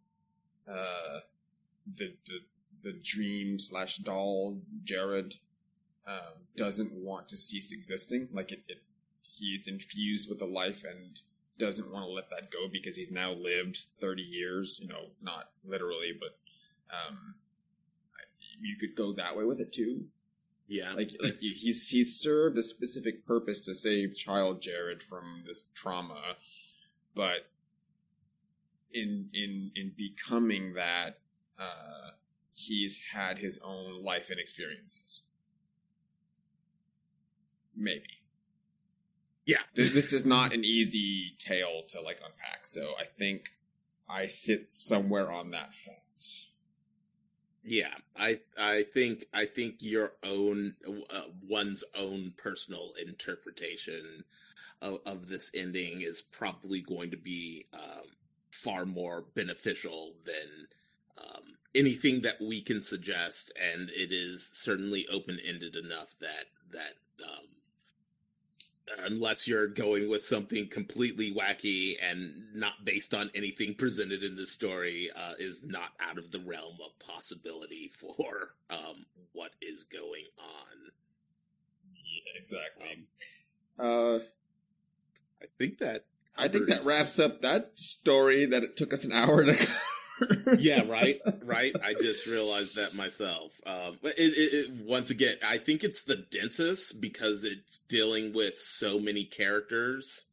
uh, the, the the dream slash doll Jared um, doesn't want to cease existing. Like it, it, he's infused with the life and doesn't want to let that go because he's now lived thirty years. You know, not literally, but um, you could go that way with it too. Yeah, like like he's he's served a specific purpose to save child Jared from this trauma, but in in in becoming that, uh, he's had his own life and experiences. Maybe. Yeah, this, this is not an easy tale to like unpack. So I think I sit somewhere on that fence. Yeah, I I think I think your own uh, one's own personal interpretation of, of, this ending is probably going to be um, far more beneficial than um, anything that we can suggest, and it is certainly open ended enough that that um, unless you're going with something completely wacky and not based on anything presented in the story, uh, is not out of the realm of possibility for um, what is going on. Yeah, exactly. Um, uh, I think that. I think that wraps up that story that it took us an hour to (laughs) yeah, (laughs) right, right. I just realized that myself. Um, it, it, it, once again, I think it's the densest because it's dealing with so many characters,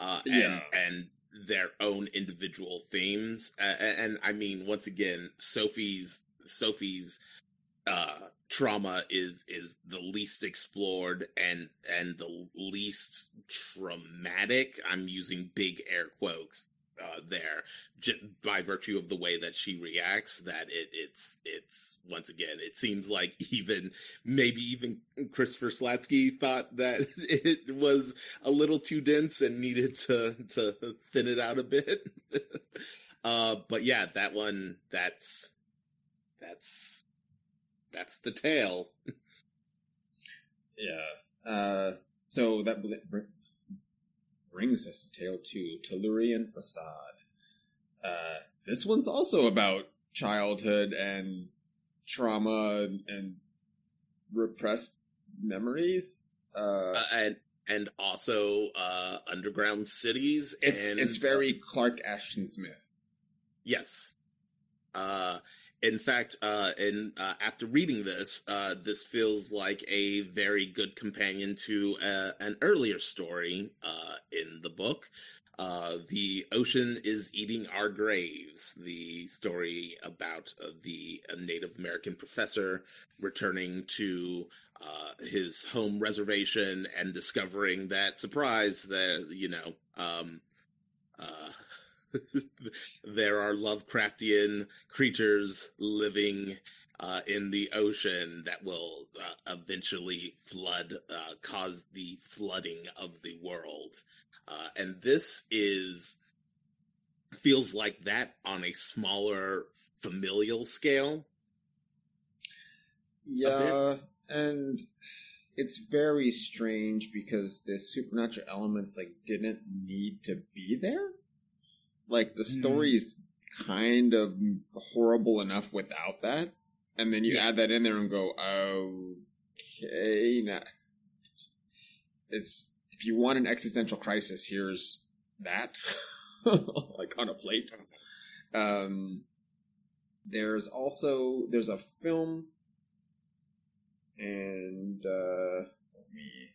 uh, and, yeah. and their own individual themes. Uh, and, and, I mean, once again, Sophie's Sophie's uh, trauma is is the least explored and and the least traumatic. I'm using big air quotes uh, there j- by virtue of the way that she reacts that it, it's it's once again it seems like (laughs) even maybe even Christopher Slatsky thought that (laughs) it was a little too dense and needed to to thin it out a bit. (laughs) Uh but yeah that one that's that's that's the tale. Yeah uh so that brings us to Tale 2, Tellurian Facade. Uh, this one's also about childhood and trauma and repressed memories. Uh, uh, and and also uh, underground cities. It's and, it's very Clark Ashton Smith. Yes. Uh, in fact, uh, in uh, after reading this, uh, this feels like a very good companion to uh, an earlier story uh, in the book. Uh, the ocean is eating our graves. The story about the Native American professor returning to his home reservation and discovering that surprise that you know um, (laughs) there are Lovecraftian creatures living uh, in the ocean that will uh, eventually flood, uh, cause the flooding of the world. Uh, and this is, feels like that on a smaller familial scale. Yeah, and it's very strange because the supernatural elements like didn't need to be there. Like the story's mm. kind of horrible enough without that, and then you yeah. add that in there and go, okay, now it's if you want an existential crisis, here's that, (laughs) like on a plate. Um, there's also there's a film, and uh, let me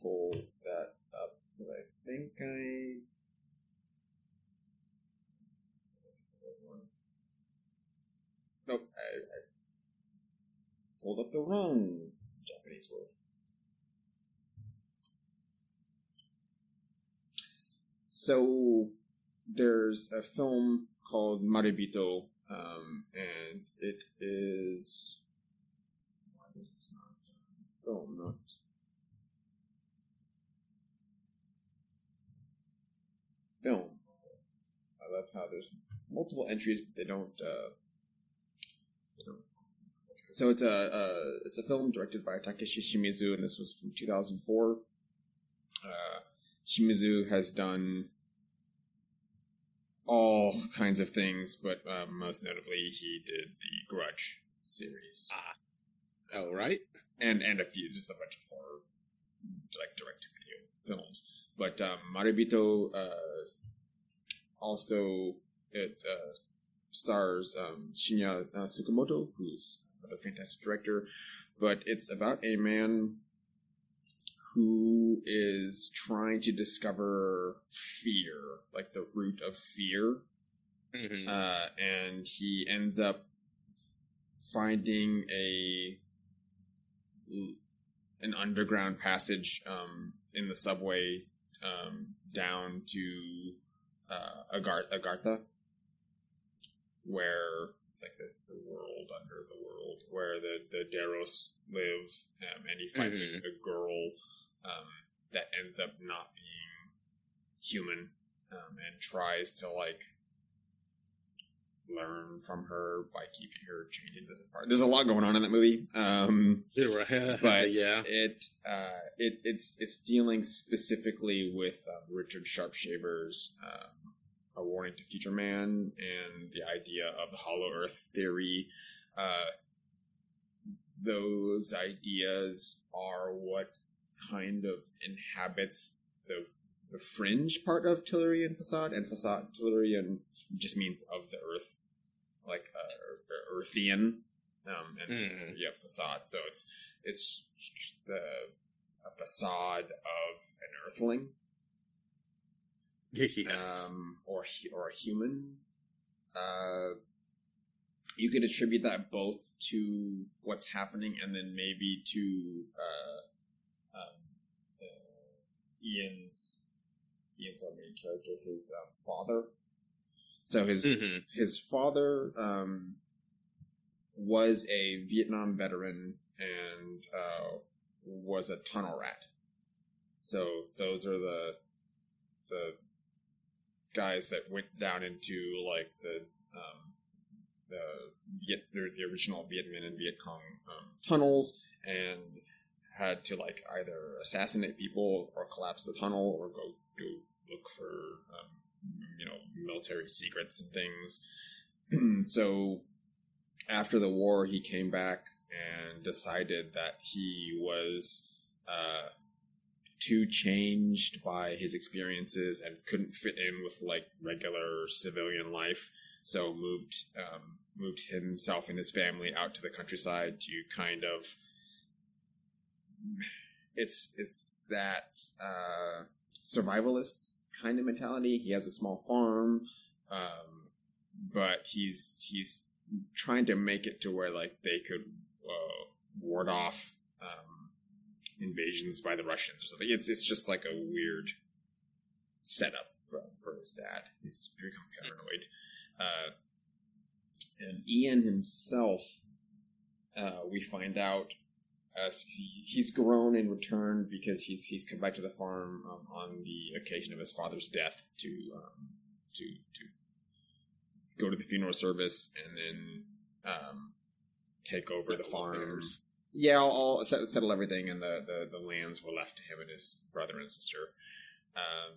pull that up. I think I Nope, I, I pulled up the wrong Japanese word. So there's a film called Marebito, um, and it is why is this not film? Not film. I love how there's multiple entries, but they don't uh, so it's a, a, it's a film directed by Takashi Shimizu, and this was from 2004. Uh, Shimizu has done all kinds of things, but um, most notably, he did the Grudge series. Ah, oh right, and and a few, just a bunch of horror, like direct to video films. But um, Marebito uh, also it uh, stars um, Shinya uh, Tsukamoto, who's a fantastic director, but it's about a man who is trying to discover fear, like the root of fear. Mm-hmm. Uh, and he ends up finding a an underground passage um, in the subway um, down to uh, Agar- Agartha, where it's like the, the world under the world where the the Deros live, um, and he finds mm-hmm. a, a, girl um, that ends up not being human, um, and tries to like learn from her by keeping her chained into this part. There's a lot going on in that movie, um, (laughs) (laughs) but yeah, it uh, it it's it's dealing specifically with uh, Richard Sharpe Shaver's um, a Warning to Future Man and the idea of the Hollow Earth theory. Uh, those ideas are what kind of inhabits the the fringe part of Tellurian facade, and facade Tellurian just means of the earth, like uh, earthian, um, and mm. yeah, facade. So it's it's the facade of an earthling, yes. um, or or a human. Uh, you could attribute that both to what's happening and then maybe to uh, um, uh, Ian's Ian's our main character, his um, father. So his Mhm. his father um, was a Vietnam veteran and uh, was a tunnel rat. So those are the the guys that went down into like the um, the Viet, the original Viet Minh and Viet Cong um, tunnels and had to like either assassinate people or collapse the tunnel or go go look for um, you know military secrets and things. (clears throat) so after the war, he came back and decided that he was uh, too changed by his experiences and couldn't fit in with like regular civilian life. So moved um, moved himself and his family out to the countryside to kind of it's it's that uh, survivalist kind of mentality. He has a small farm, um, but he's he's trying to make it to where like they could uh, ward off um, invasions by the Russians or something. It's it's just like a weird setup for, for his dad. He's become paranoid. Uh, and Ian himself, uh, we find out as he, he's grown and returned because he's he's come back to the farm um, on the occasion of his father's death to um, to to go to the funeral service and then um, take over the farm. affairs. Yeah, I'll, I'll set, settle everything, and the, the, the lands were left to him and his brother and sister. Um,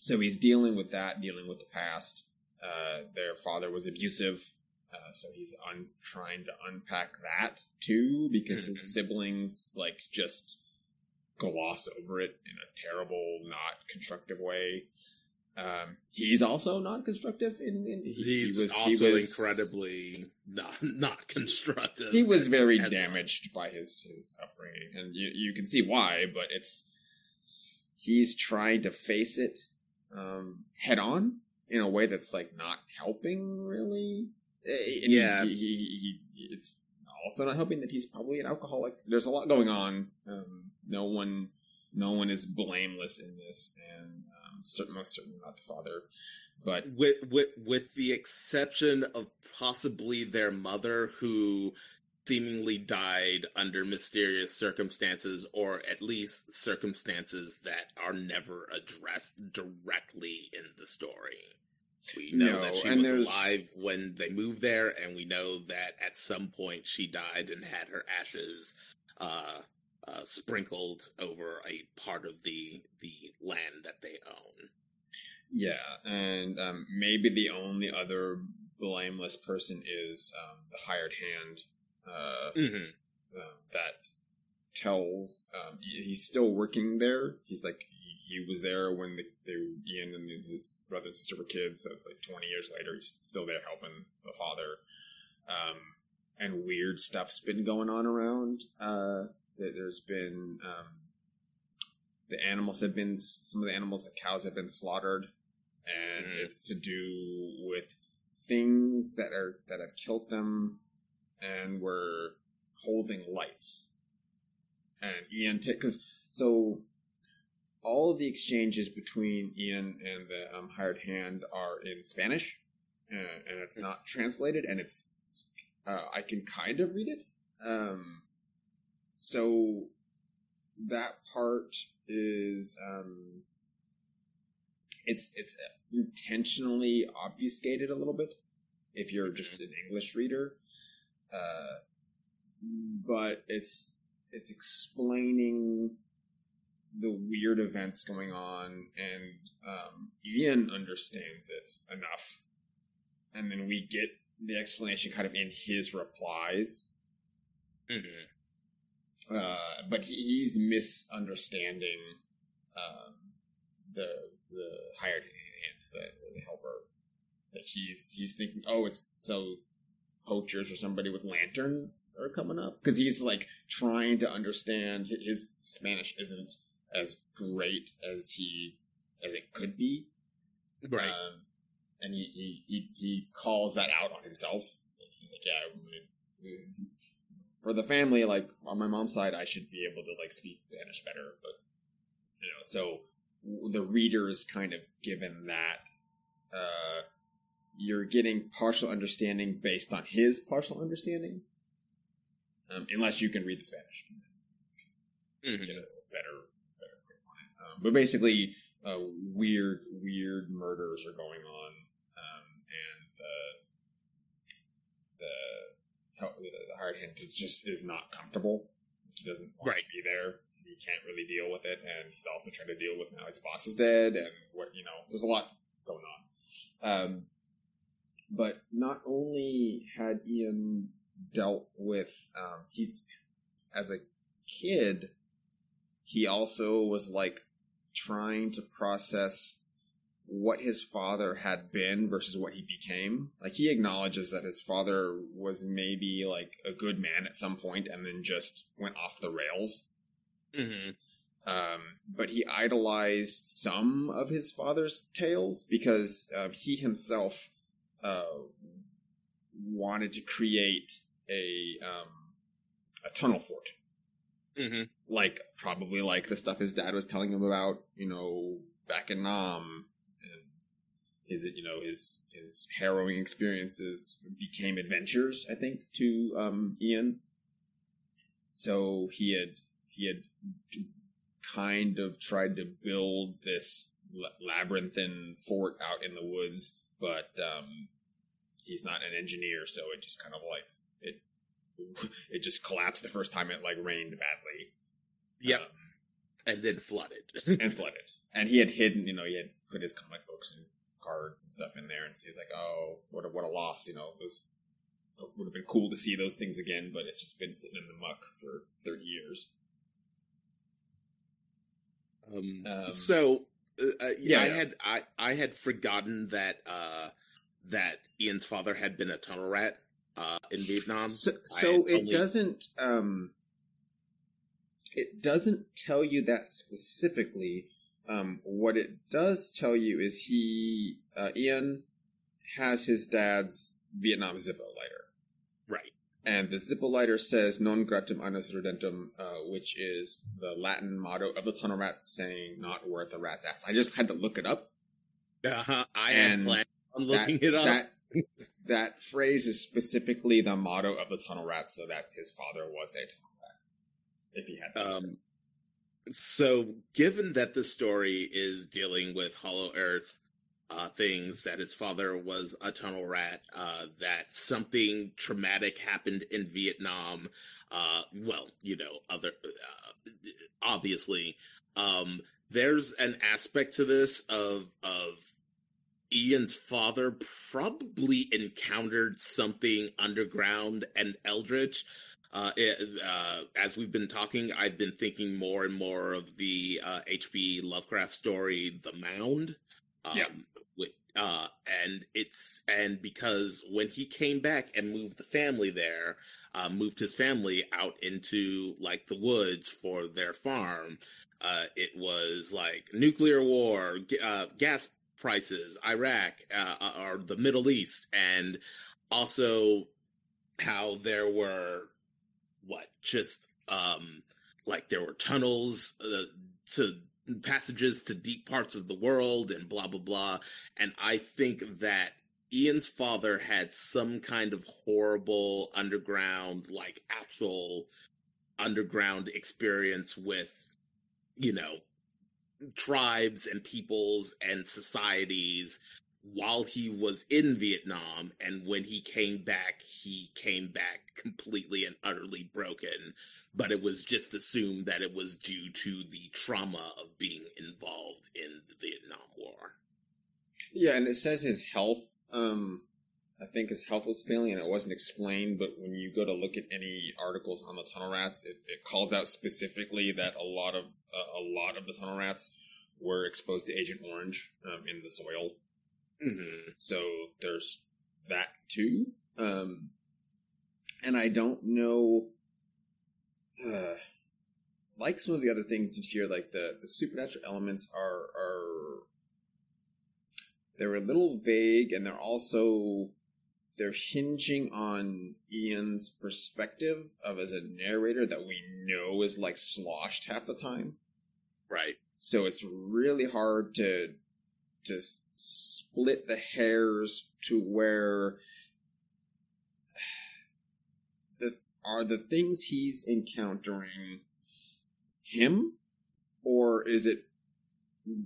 so he's dealing with that, dealing with the past. Uh, their father was abusive, uh, so he's un- trying to unpack that too because his siblings like just gloss over it in a terrible, not constructive way. Um, he's also not constructive in, in he- he He's was- he was- incredibly not not constructive. he was as- very as well. damaged by his his upbringing, and you you can see why. But it's he's trying to face it um, head on in a way that's like not helping really. Eh, and Yeah. he, he, he, he- it's also not helping that he's probably an alcoholic. There's a lot going on. Um, no one, no one is blameless in this, and certain, most certainly not the father. But with with with the exception of possibly their mother who seemingly died under mysterious circumstances or at least circumstances that are never addressed directly in the story we know No, that she was there's- alive when they moved there and we know that at some point she died and had her ashes uh, uh, sprinkled over a part of the the land that they own Yeah, and um, maybe the only other blameless person is um, the hired hand uh, mm-hmm. uh, that tells. Um, he's still working there. He's like he, he was there when the, they Ian and his brother and sister were kids, so it's like twenty years later. He's still there helping the father. Um, and weird stuff's been going on around. Uh, there's been um, the animals have been some of the animals, the cows have been slaughtered, and Mhm. it's to do with things that are that have killed them, and were holding lights. And Ian, because so all of the exchanges between Ian and the um, hired hand are in Spanish, uh, and it's not translated, and it's uh, I can kind of read it. Um, so that part is um, it's it's intentionally obfuscated a little bit if you're just an English reader, uh, but it's it's explaining the weird events going on, and um, Ian understands it enough, and then we get the explanation kind of in his replies. Mm-hmm. Uh, but he, he's misunderstanding um, the the hired hand, the, the helper. That he's he's thinking, oh, it's so poachers or somebody with lanterns are coming up because he's like trying to understand. His Spanish isn't as great as he as it could be, right um, and he, he he he calls that out on himself. So he's like, yeah, for the family, like on my mom's side, I should be able to like speak Spanish better, but you know, so the reader is kind of given that uh, you're getting partial understanding based on his partial understanding, um, unless you can read the Spanish. Mhm. Get a better, better grip on it. Um, but basically, uh, weird, weird murders are going on, um, and the the how- the hard hand just is not comfortable. He doesn't want Right. to be there. He can't really deal with it, and he's also trying to deal with now his boss is dead, and what you know, there's a lot going on. Um, but not only had Ian dealt with, um, he's as a kid, he also was like trying to process what his father had been versus what he became. Like he acknowledges that his father was maybe like a good man at some point and then just went off the rails. Mhm. Um, but he idolized some of his father's tales because uh, he himself uh, wanted to create a um, a tunnel fort, Mhm. like probably like the stuff his dad was telling him about, you know, back in Nam, and his you know his his harrowing experiences became adventures. I think to um, Ian. So he had he had kind of tried to build this labyrinthine fort out in the woods, but um, he's not an engineer, so it just kind of like it (laughs) it just collapsed the first time it like rained badly. Yep. Um, and then flooded. and flooded. And he had hidden, you know, he had put his comic books and card and stuff in there, and so he's like, "Oh, what a, what a loss!" You know, those would have been cool to see those things again, but it's just been sitting in the muck for thirty years. Um, Um, so uh, uh, yeah, I yeah. had I, I had forgotten that uh, that Ian's father had been a tunnel rat uh, in Vietnam. so, so it only- doesn't um it doesn't tell you that specifically um what it does tell you is he uh, ian has his dad's vietnam zippo lighter right. and the zippo lighter says non gratum anus rodentum uh, which is the latin motto of the tunnel rats saying not worth a rat's ass i just had to look it up Uh-huh. I And had planned on that, looking it up. that that phrase is specifically the motto of the tunnel rats so that his father was a tunnel rat if he had Um, so, given that the story is dealing with Hollow Earth uh, things, that his father was a tunnel rat, uh, that something traumatic happened in Vietnam, uh, well, you know, other uh, obviously, um, there's an aspect to this of of Ian's father probably encountered something underground and eldritch. Uh, it, uh, as we've been talking, I've been thinking more and more of the uh, H.P. Lovecraft story, The Mound. Um, Yeah. wi- uh, and it's and because when he came back and moved the family there, uh, moved his family out into like the woods for their farm. Uh, it was like nuclear war, g- uh, gas prices, Iraq, uh, or the Middle East, and also how there were what just um like there were tunnels uh, to passages to deep parts of the world and blah blah blah. And i think that ian's father had some kind of horrible underground like actual underground experience with you know tribes and peoples and societies while he was in Vietnam and when he came back he came back completely and utterly broken but it was just assumed that it was due to the trauma of being involved in the Vietnam War. Yeah, and it says his health. Um, I think his health was failing, and it wasn't explained. But when you go to look at any articles on the tunnel rats, it, it calls out specifically that a lot of uh, a lot of the tunnel rats were exposed to Agent Orange um, in the soil. Mhm. So there's that too. Um, and I don't know, uh, like some of the other things in here, like the, the supernatural elements are, are, they're a little vague and they're also, they're hinging on Ian's perspective of as a narrator that we know is like sloshed half the time. Right. so it's really hard to to split the hairs to where (sighs) the are the things he's encountering him or is it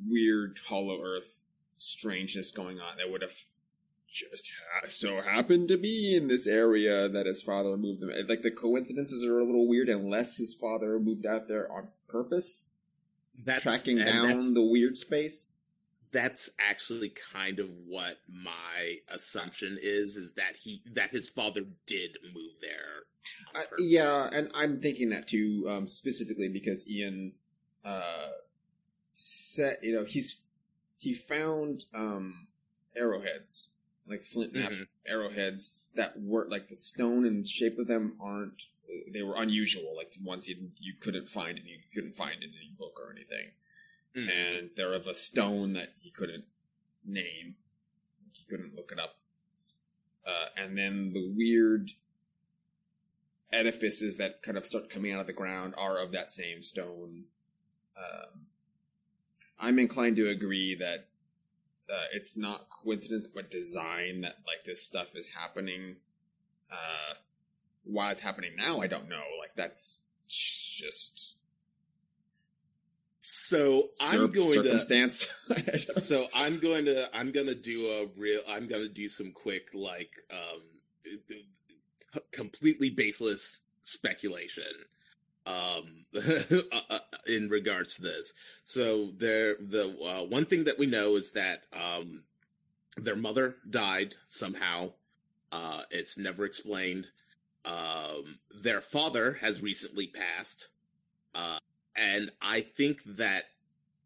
weird hollow earth strangeness going on that would have just ha- so happened to be in this area that his father moved him. Like the coincidences are a little weird, unless his father moved out there on purpose, That's tracking down that's- the weird space. That's actually kind of what my assumption is is that he that his father did move there Uh, yeah, and I'm thinking that too, um, specifically because Ian uh, said, you know, he's he found um, arrowheads, like flint Mhm. arrowheads that were like the stone and shape of them aren't. They were unusual, like ones you you couldn't find and you couldn't find in any book or anything. Mhm. And they're of a stone that he couldn't name. He couldn't look it up. Uh, and then the weird edifices that kind of start coming out of the ground are of that same stone. Um, I'm inclined to agree that uh, it's not coincidence but design that like this stuff is happening. Uh, why it's happening now, I don't know. Like that's just so i'm going to circumstance. (laughs) (laughs) so i'm going to i'm going to do a real i'm going to do some quick like um completely baseless speculation um (laughs) uh, in regards to this. So there the uh, one thing that we know is that um their mother died somehow. Uh it's never explained. Um their father has recently passed. Uh and i think that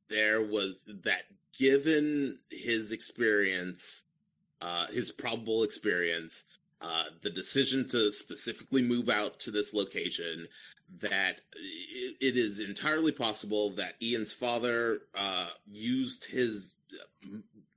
there was that given his experience uh his probable experience uh the decision to specifically move out to this location that it, it is entirely possible that Ian's father uh used his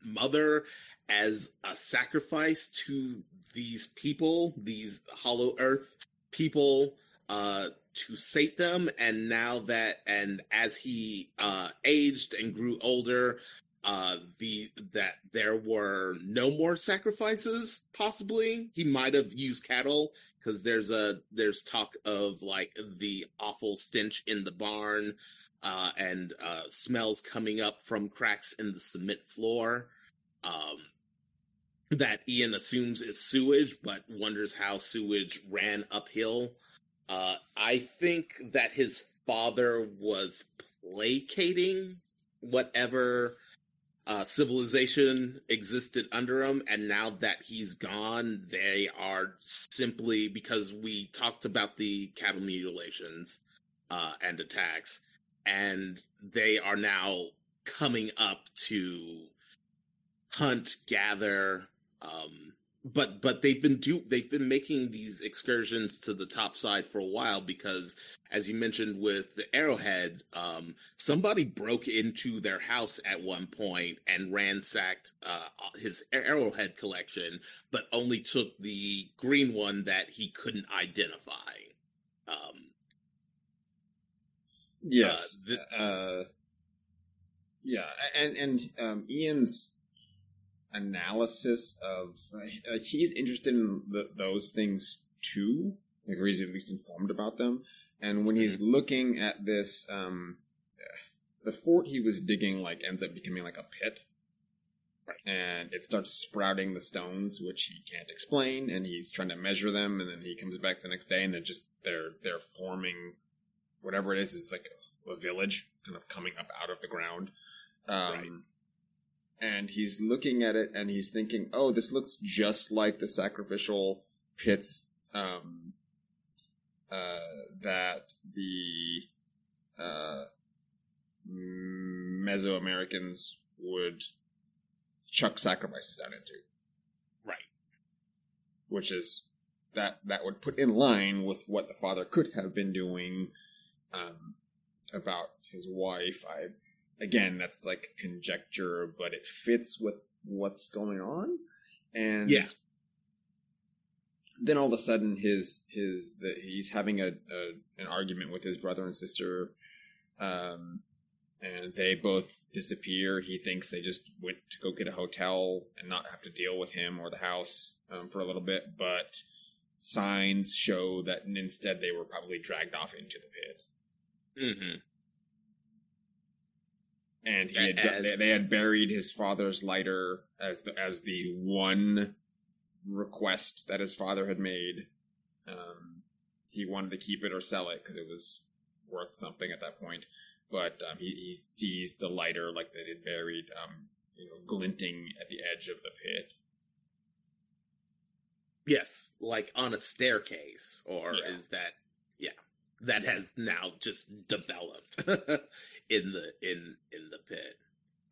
mother as a sacrifice to these people these hollow earth people uh to sate them. And now that and as he uh aged and grew older uh the that there were no more sacrifices possibly he might have used cattle because there's a there's talk of like the awful stench in the barn uh and uh smells coming up from cracks in the cement floor um that Ian assumes is sewage but wonders how sewage ran uphill uh, I think that his father was placating whatever uh, civilization existed under him, and now that he's gone, they are simply because we talked about the cattle mutilations uh, and attacks, and they are now coming up to hunt, gather, um, but but they've been do they've been making these excursions to the top side for a while because as you mentioned with the arrowhead um somebody broke into their house at one point and ransacked uh his arrowhead collection but only took the green one that he couldn't identify um Yes. Uh, th- Uh, yeah, and and um, Ian's analysis of uh, he's interested in the, those things too, like or he's at least informed about them. And when he's looking at this, um, the fort he was digging like ends up becoming like a pit. Right. And it starts sprouting the stones, which he can't explain, and he's trying to measure them, and then he comes back the next day, and they're just they're they're forming whatever it is is like a village kind of coming up out of the ground. Um, Right. And he's looking at it and he's thinking, oh, this looks just like the sacrificial pits um, uh, that the uh, Mesoamericans would chuck sacrifices down into right which is that that would put in line with what the father could have been doing um, about his wife. I again, that's like conjecture, but it fits with what's going on. And Yeah. then all of a sudden, his his the, he's having a, a an argument with his brother and sister, um, and they both disappear. He thinks they just went to go get a hotel and not have to deal with him or the house um, for a little bit, but signs show that instead they were probably dragged off into the pit. Mm-hmm. And he had, as, they had buried his father's lighter as the as the one request that his father had made. Um, he wanted to keep it or sell it because it was worth something at that point. But um, he, he sees the lighter like they had buried, um, you know, glinting at the edge of the pit. Yes, like on a staircase, or yeah. is that yeah, that has now just developed (laughs) in the in in the pit.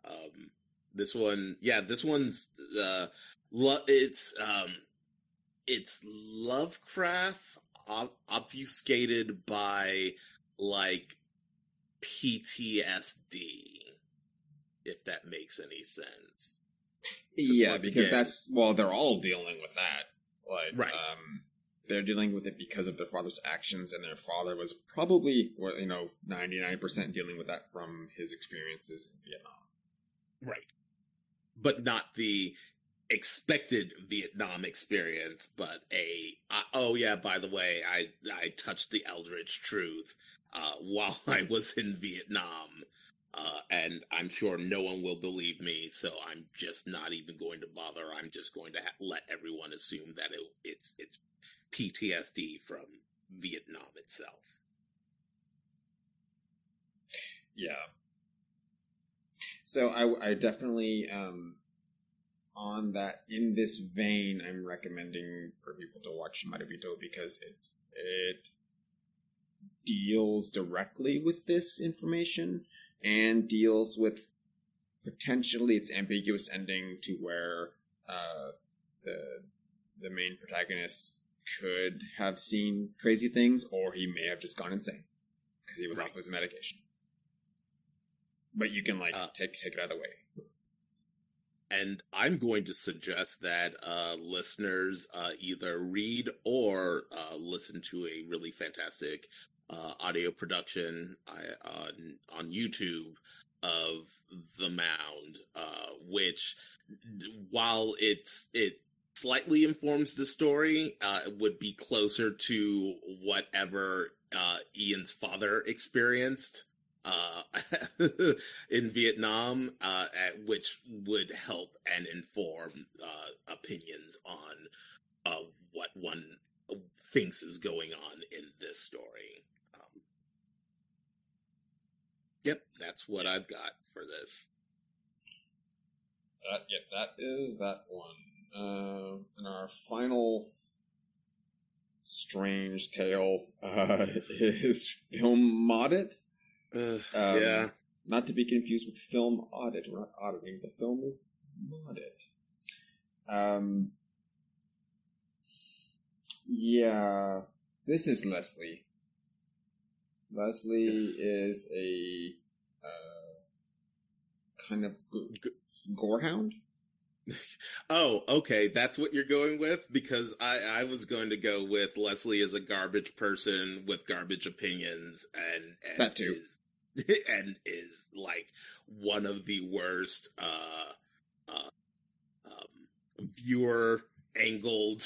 Um, this one, yeah, this one's uh, lo- it's um, it's Lovecraft obfuscated by like PTSD, if that makes any sense. Yeah, because again, that's well, they're all dealing with that. Like, right. um, they're dealing with it because of their father's actions, and their father was probably, you know, ninety nine percent dealing with that from his experiences in Vietnam. Right, but not the expected Vietnam experience, but a uh, oh yeah, by the way, I I touched the Eldritch Truth uh, (laughs) while I was in Vietnam. Uh, and I'm sure no one will believe me, so I'm just not even going to bother. I'm just going to ha- let everyone assume that it, it's it's PTSD from Vietnam itself. Yeah. So I, I definitely um, on that in this vein, I'm recommending for people to watch Marebito because it it deals directly with this information and deals with potentially its ambiguous ending to where uh, the the main protagonist could have seen crazy things, or he may have just gone insane because he was right. off his medication. But you can like uh, take take it out of the way. And I'm going to suggest that uh, listeners uh, either read or uh, listen to a really fantastic uh, audio production on on YouTube of the Mound, uh, which while it's it slightly informs the story, uh, would be closer to whatever uh, Ian's father experienced uh, (laughs) in Vietnam, uh, which would help and inform opinions on what one thinks is going on in this story. Yep, that's what I've got for this. That yep, that is that one. Uh, and our final strange tale uh, (laughs) is Film Maudit. Uh, um, yeah, not to be confused with film audit. We're not auditing. The film is modded. Um, yeah, this is Leslie. Leslie is a uh, kind of g- gorehound. (laughs) Oh, okay. That's what you're going with? Because I, I was going to go with Leslie as a garbage person with garbage opinions and, and that too. Is, (laughs) and is like one of the worst uh, uh, um, viewer angled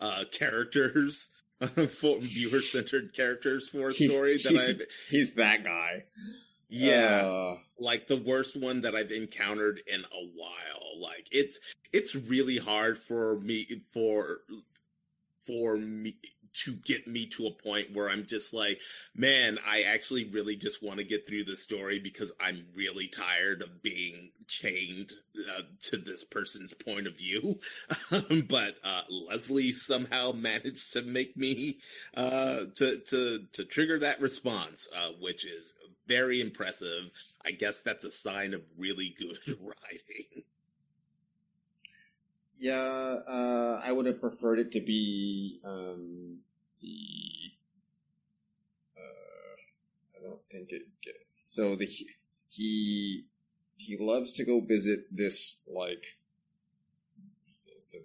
uh, characters (laughs) for viewer centered characters for a story that I've (laughs) he's that guy. Yeah. Uh, like the worst one that I've encountered in a while. Like it's it's really hard for me for for me to get me to a point where I'm just like, man, I actually really just want to get through the story because I'm really tired of being chained uh, to this person's point of view. (laughs) but uh, Leslie somehow managed to make me uh, to to to trigger that response, uh, which is very impressive. I guess that's a sign of really good (laughs) writing. Yeah, uh, I would have preferred it to be um, the. Uh, I don't think it. So the he he loves to go visit this like it's a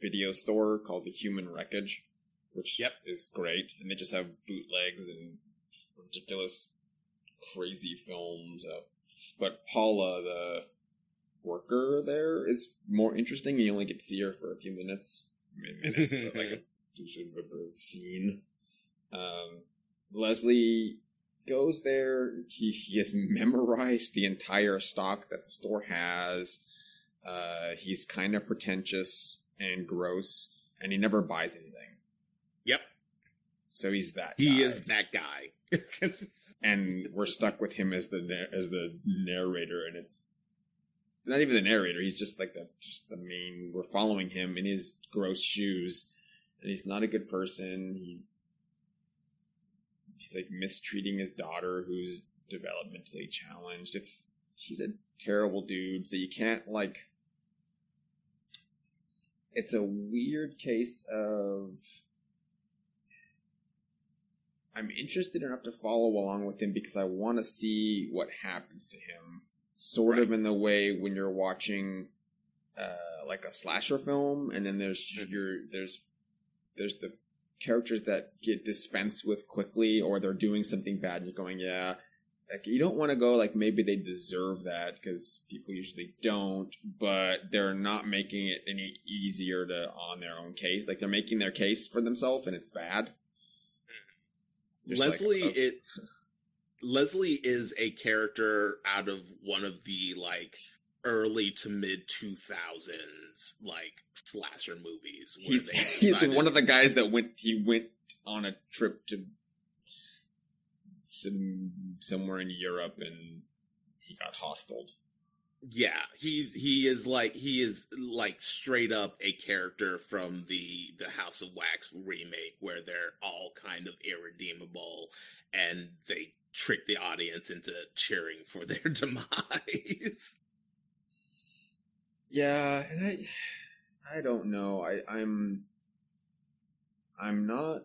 video store called the Human Wreckage, which yep. is great, and they just have bootlegs and ridiculous crazy films. Uh, but Paula, the worker there, is more interesting. You only get to see her for a few minutes. Minutes, but like a, a scene. Um, Leslie goes there. He, he has memorized the entire stock that the store has. Uh, he's kind of pretentious and gross, and he never buys anything. Yep. So he's that. He guy. is that guy. (laughs) and we're stuck with him as the as the narrator, and it's not even the narrator. He's just like the just the main. We're following him in his gross shoes, and he's not a good person. He's he's like mistreating his daughter, who's developmentally challenged. It's he's a terrible dude. So you can't like. It's a weird case of I'm interested enough to follow along with him because I want to see what happens to him. Sort of in the way when you're watching uh, like a slasher film, and then there's your there's there's the characters that get dispensed with quickly, or they're doing something bad, and you're going, yeah. Like you don't want to go like maybe they deserve that because people usually don't, but they're not making it any easier to on their own case. Like they're making their case for themselves, and it's bad. Just like, Leslie oh. it Leslie is a character out of one of the like early to mid 2000s like slasher movies He's (laughs) he's one of the guys that went. He went on a trip to some somewhere in Europe, and he got hostiled. Yeah he's he is like he is like straight up a character from the the House of Wax remake where they're all kind of irredeemable and they trick the audience into cheering for their (laughs) demise Yeah, and I I don't know. I I'm I'm not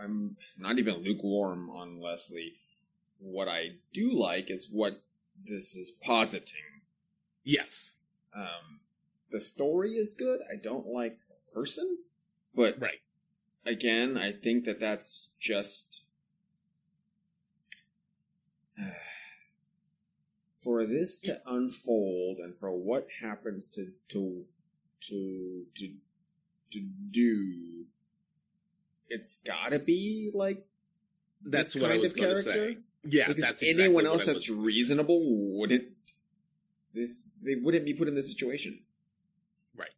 I'm not even lukewarm on Leslie. What I do like is what this is positing. yes Um the story is good. I don't like the person, but right again, I think that that's just (sighs) for this to unfold and for what happens to to to to to do. It's got to be like that's what I kind was of going to character. say yeah because that's exactly anyone else that's reasonable wouldn't this they wouldn't be put in this situation. Right.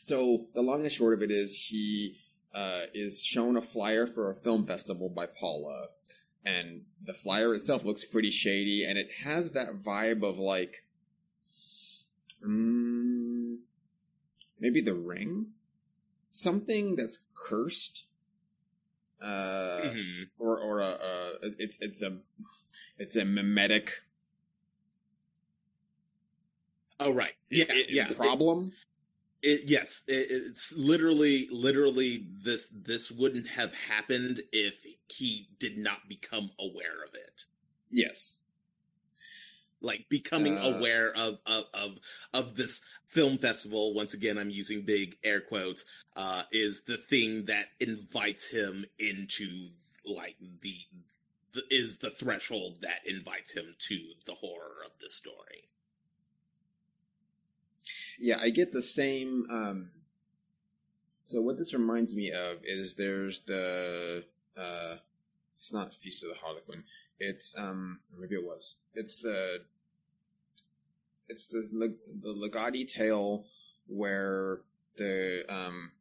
So the long and short of it is he uh, is shown a flyer for a film festival by Paula, and the flyer itself looks pretty shady, and it has that vibe of like, mm, maybe The Ring, something that's cursed. Uh, Mhm. or or a, a it's it's a it's a mimetic oh right yeah i- i- yeah problem. It, yes, it, it's literally, literally this. This wouldn't have happened if he did not become aware of it. yes, Like becoming Uh. aware of, of of of this film festival. Once again, I'm using big air quotes. Uh, is the thing that invites him into like the, the is the threshold that invites him to the horror of the story. yeah, I get the same. Um, so what this reminds me of is there's the uh, it's not Feast of the Harlequin. It's um, or maybe it was. It's the it's the the Ligotti tale where the um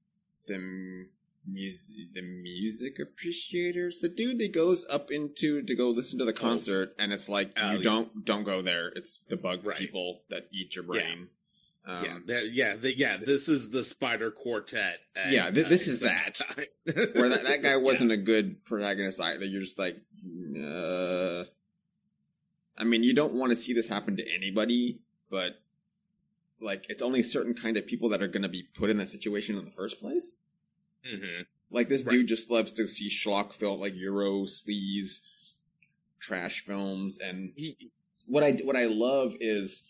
the music the music appreciators the dude that goes up into to go listen to the concert and it's like Oh, you yeah. don't don't go there it's the bug Right. people that eat your brain um, yeah, yeah, the, yeah. This is the Spider Quartet. and, Yeah, thi- this is that. (laughs) where that, that guy (laughs) wasn't a good protagonist either. You're just like, uh, I mean, you don't want to see this happen to anybody, but like, it's only certain kind of people that are going to be put in that situation in the first place. Mhm. Like this Right. dude just loves to see schlock film, like Euro sleaze, trash films, and what I what I love is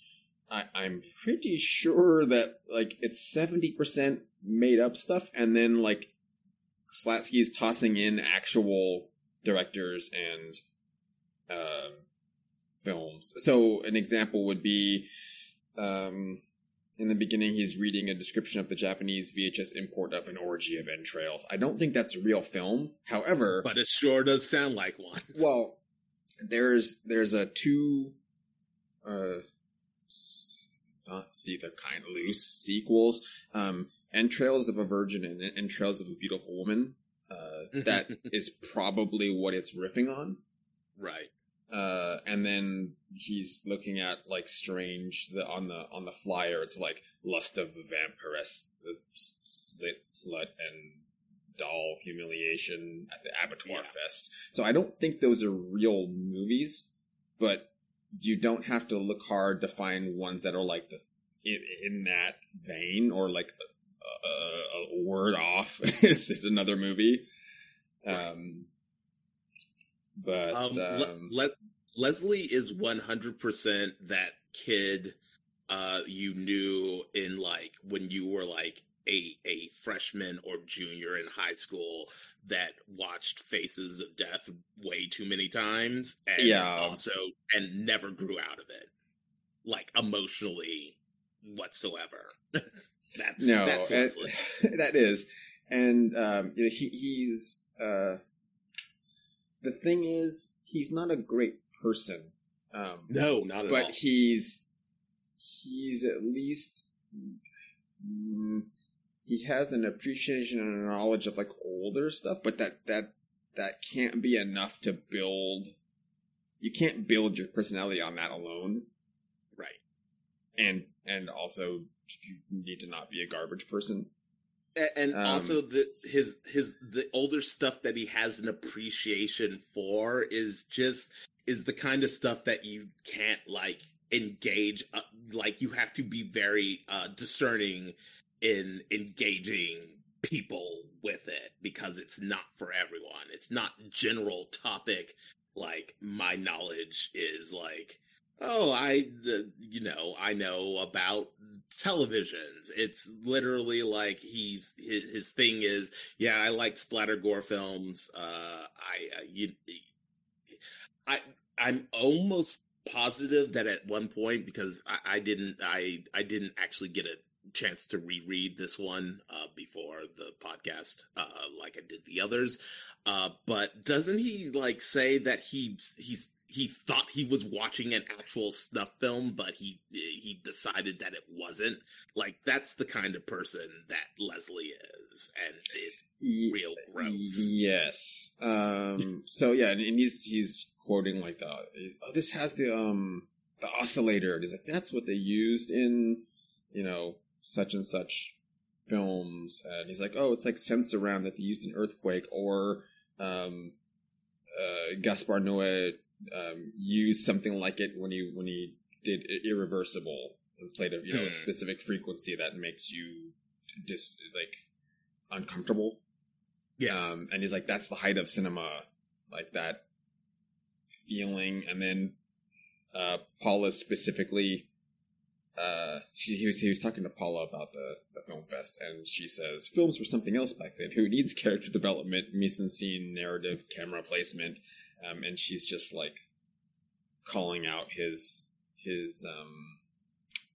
I, I'm pretty sure that like it's seventy percent made up stuff, and then like Slatsky is tossing in actual directors and uh, films. So an example would be, um, in the beginning, he's reading a description of the Japanese VHS import of an orgy of entrails. I don't think that's a real film. However, but it sure does sound like one. (laughs) Well, there's there's a two, uh, not see they're kind of loose sequels. Um, entrails of a virgin and entrails of a beautiful woman. Uh, that (laughs) is probably what it's riffing on. Right. Uh, and then he's looking at like strange the on the on the flyer. It's like lust of the vampiress, the slit slut, and doll humiliation at the abattoir yeah. fest. So I don't think those are real movies, but you don't have to look hard to find ones that are like this in, in that vein or like a, a, a word off. (laughs) is another movie. Um, but um, um, Le- Le- Leslie is one hundred percent that kid uh, you knew in like when you were like a a freshman or junior in high school that watched Faces of Death way too many times and yeah. also and never grew out of it like emotionally whatsoever. (laughs) that's no, that's (laughs) that is. And um, you know, he, he's uh, the thing is he's not a great person. Um, no, not at but all. But he's he's at least mm, he has an appreciation and a knowledge of like older stuff, but that that that can't be enough to build. You can't build your personality on that alone, right? And and also you need to not be a garbage person. And um, also the his his the older stuff that he has an appreciation for is just is the kind of stuff that you can't like engage uh, like you have to be very uh discerning in engaging people with it because it's not for everyone. It's not general topic like my knowledge is like oh i you know i know about televisions it's literally like he's his, his thing is yeah i like splatter gore films uh i uh, you i i'm almost positive that at one point because I, I didn't i i didn't actually get a chance to reread this one uh, before the podcast, uh, like I did the others. Uh, but doesn't he like say that he he's he thought he was watching an actual snuff film, but he he decided that it wasn't. Like that's the kind of person that Leslie is, and it's real gross. Yes. Um. so yeah, and he's he's quoting like the oh, this has the um the oscillator. And he's like that's what they used in you know such and such films, and he's like, oh, it's like Sensurround that they used in Earthquake, or um, uh, Gaspar Noé um, used something like it when he when he did Irreversible and played a you know a hmm. specific frequency that makes you just like uncomfortable. Yes, um, and he's like, that's the height of cinema, like that feeling, and then uh, Paula specifically uh, she, he was he was talking to Paula about the the film fest, and she says films were something else back then. Who needs character development, mise en scene, narrative, camera placement, um, and she's just like calling out his his um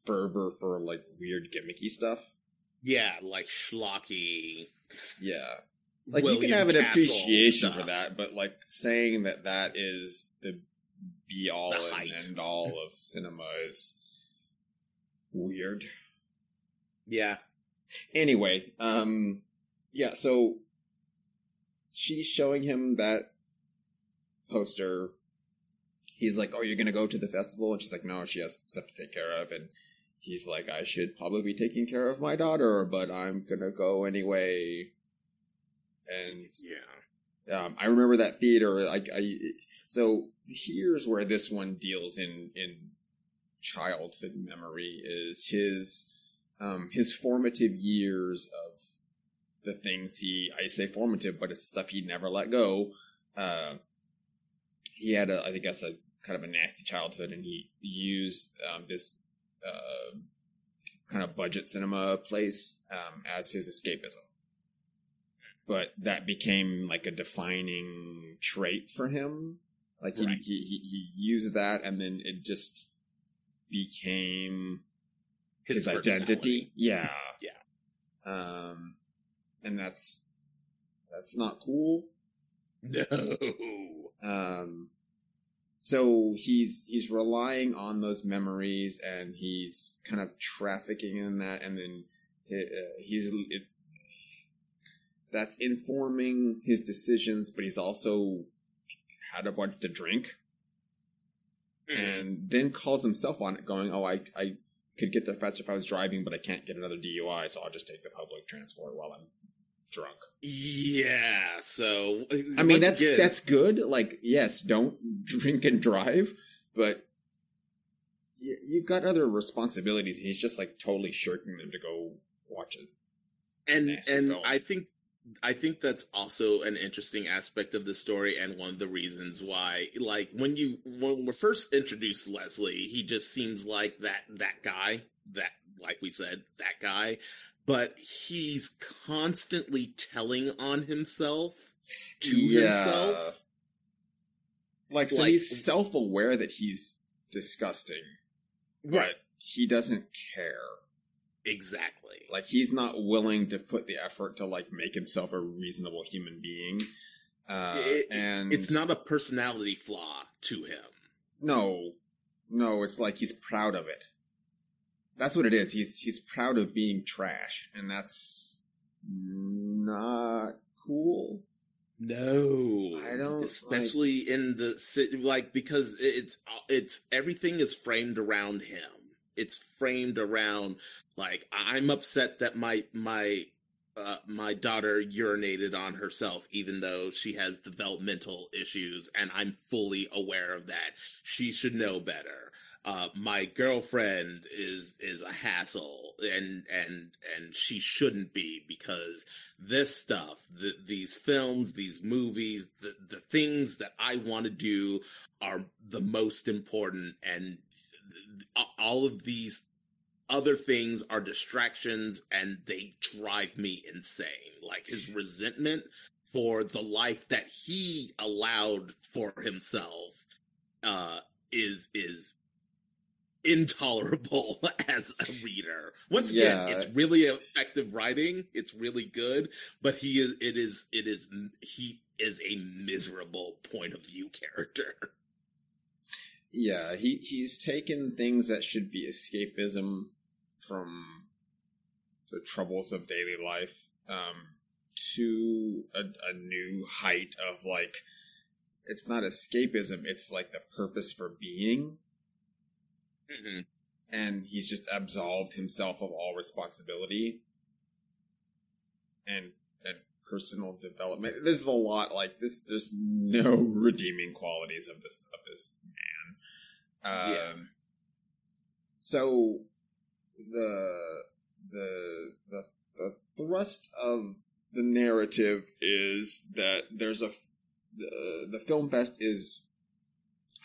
fervor for like weird gimmicky stuff. Yeah, like schlocky. Yeah, like William you can have an Castle appreciation stuff. for that, but like saying that that is the be all the and end all of cinema is weird. Yeah. Anyway, um, yeah, so she's showing him that poster. He's like, Oh, you're gonna go to the festival? And she's like, No, she has stuff to take care of. And he's like, I should probably be taking care of my daughter, but I'm gonna go anyway. And yeah. Um, I remember that theater. Like, I, so here's where this one deals in in childhood memory is his um, his formative years of the things he I say formative, but it's stuff he never let go. Uh, he had a I guess a kind of a nasty childhood, and he used um, this uh, kind of budget cinema place um, as his escapism. But that became like a defining trait for him Like he, Right. he, he he used that, and then it just became his, personality. identity. Yeah, (laughs) Yeah. Um, and that's that's not cool. No. Um, so he's he's relying on those memories, and he's kind of trafficking in that, and then it, uh, he's it, that's informing his decisions, but he's also had a bunch to drink, and then calls himself on it, going, "Oh, I I could get there faster if I was driving, but I can't get another DUI, so I'll just take the public transport while I'm drunk." Yeah. So I mean, that's again- that's good. Like, yes, don't drink and drive, but you, you've got other responsibilities, and he's just like totally shirking them to go watch it. and and film. I think I think that's also an interesting aspect of the story and one of the reasons why like when you when we first introduced Leslie he just seems like that that guy that like we said that guy but he's constantly telling on himself to himself Like, so Like- he's self-aware that he's disgusting, but he doesn't care. exactly Like, he's not willing to put the effort to like make himself a reasonable human being. Uh, It- and it's not a personality flaw to him No, no, it's like he's proud of it. That's what it is. He's he's proud of being trash, and that's not cool. No, I don't, Especially in the city, like because it's it's everything is framed around him. It's framed around like I'm upset that my my uh, my daughter urinated on herself, even though she has developmental issues, and I'm fully aware of that. She should know better. Uh, my girlfriend is is a hassle, and and and she shouldn't be because this stuff, the, these films, these movies, the the things that I want to do are the most important, and all of these other things are distractions and they drive me insane. Like his resentment for the life that he allowed for himself uh is is intolerable (laughs) as a reader. Once again, Yeah. it's really effective writing. It's really good, but he is it is it is he is a miserable point of view character. (laughs) Yeah, he he's taken things that should be escapism from the troubles of daily life um, to a, a new height of like it's not escapism; it's like the purpose for being. And he's just absolved himself of all responsibility and and personal development. There's a lot like this. There's no (laughs) redeeming qualities of this of this man. Um, Yeah. So the the the the thrust of the narrative is that there's a the, the film fest is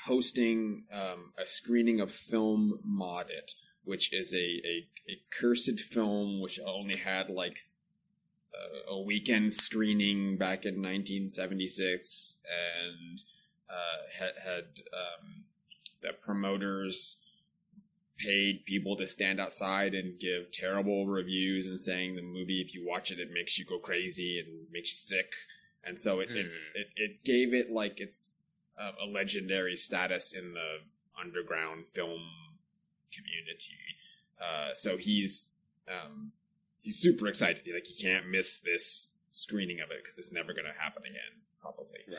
hosting um, a screening of film Maudit, which is a, a, a cursed film which only had like a, a weekend screening back in 1976 and uh, had, had um, the promoters paid people to stand outside and give terrible reviews and saying the movie if you watch it it makes you go crazy and makes you sick and so it, it, Mhm. it, it gave it like its uh, a legendary status in the underground film community. Uh, so he's um, he's super excited. Like he can't miss this screening of it because it's never going to happen again, probably. Right.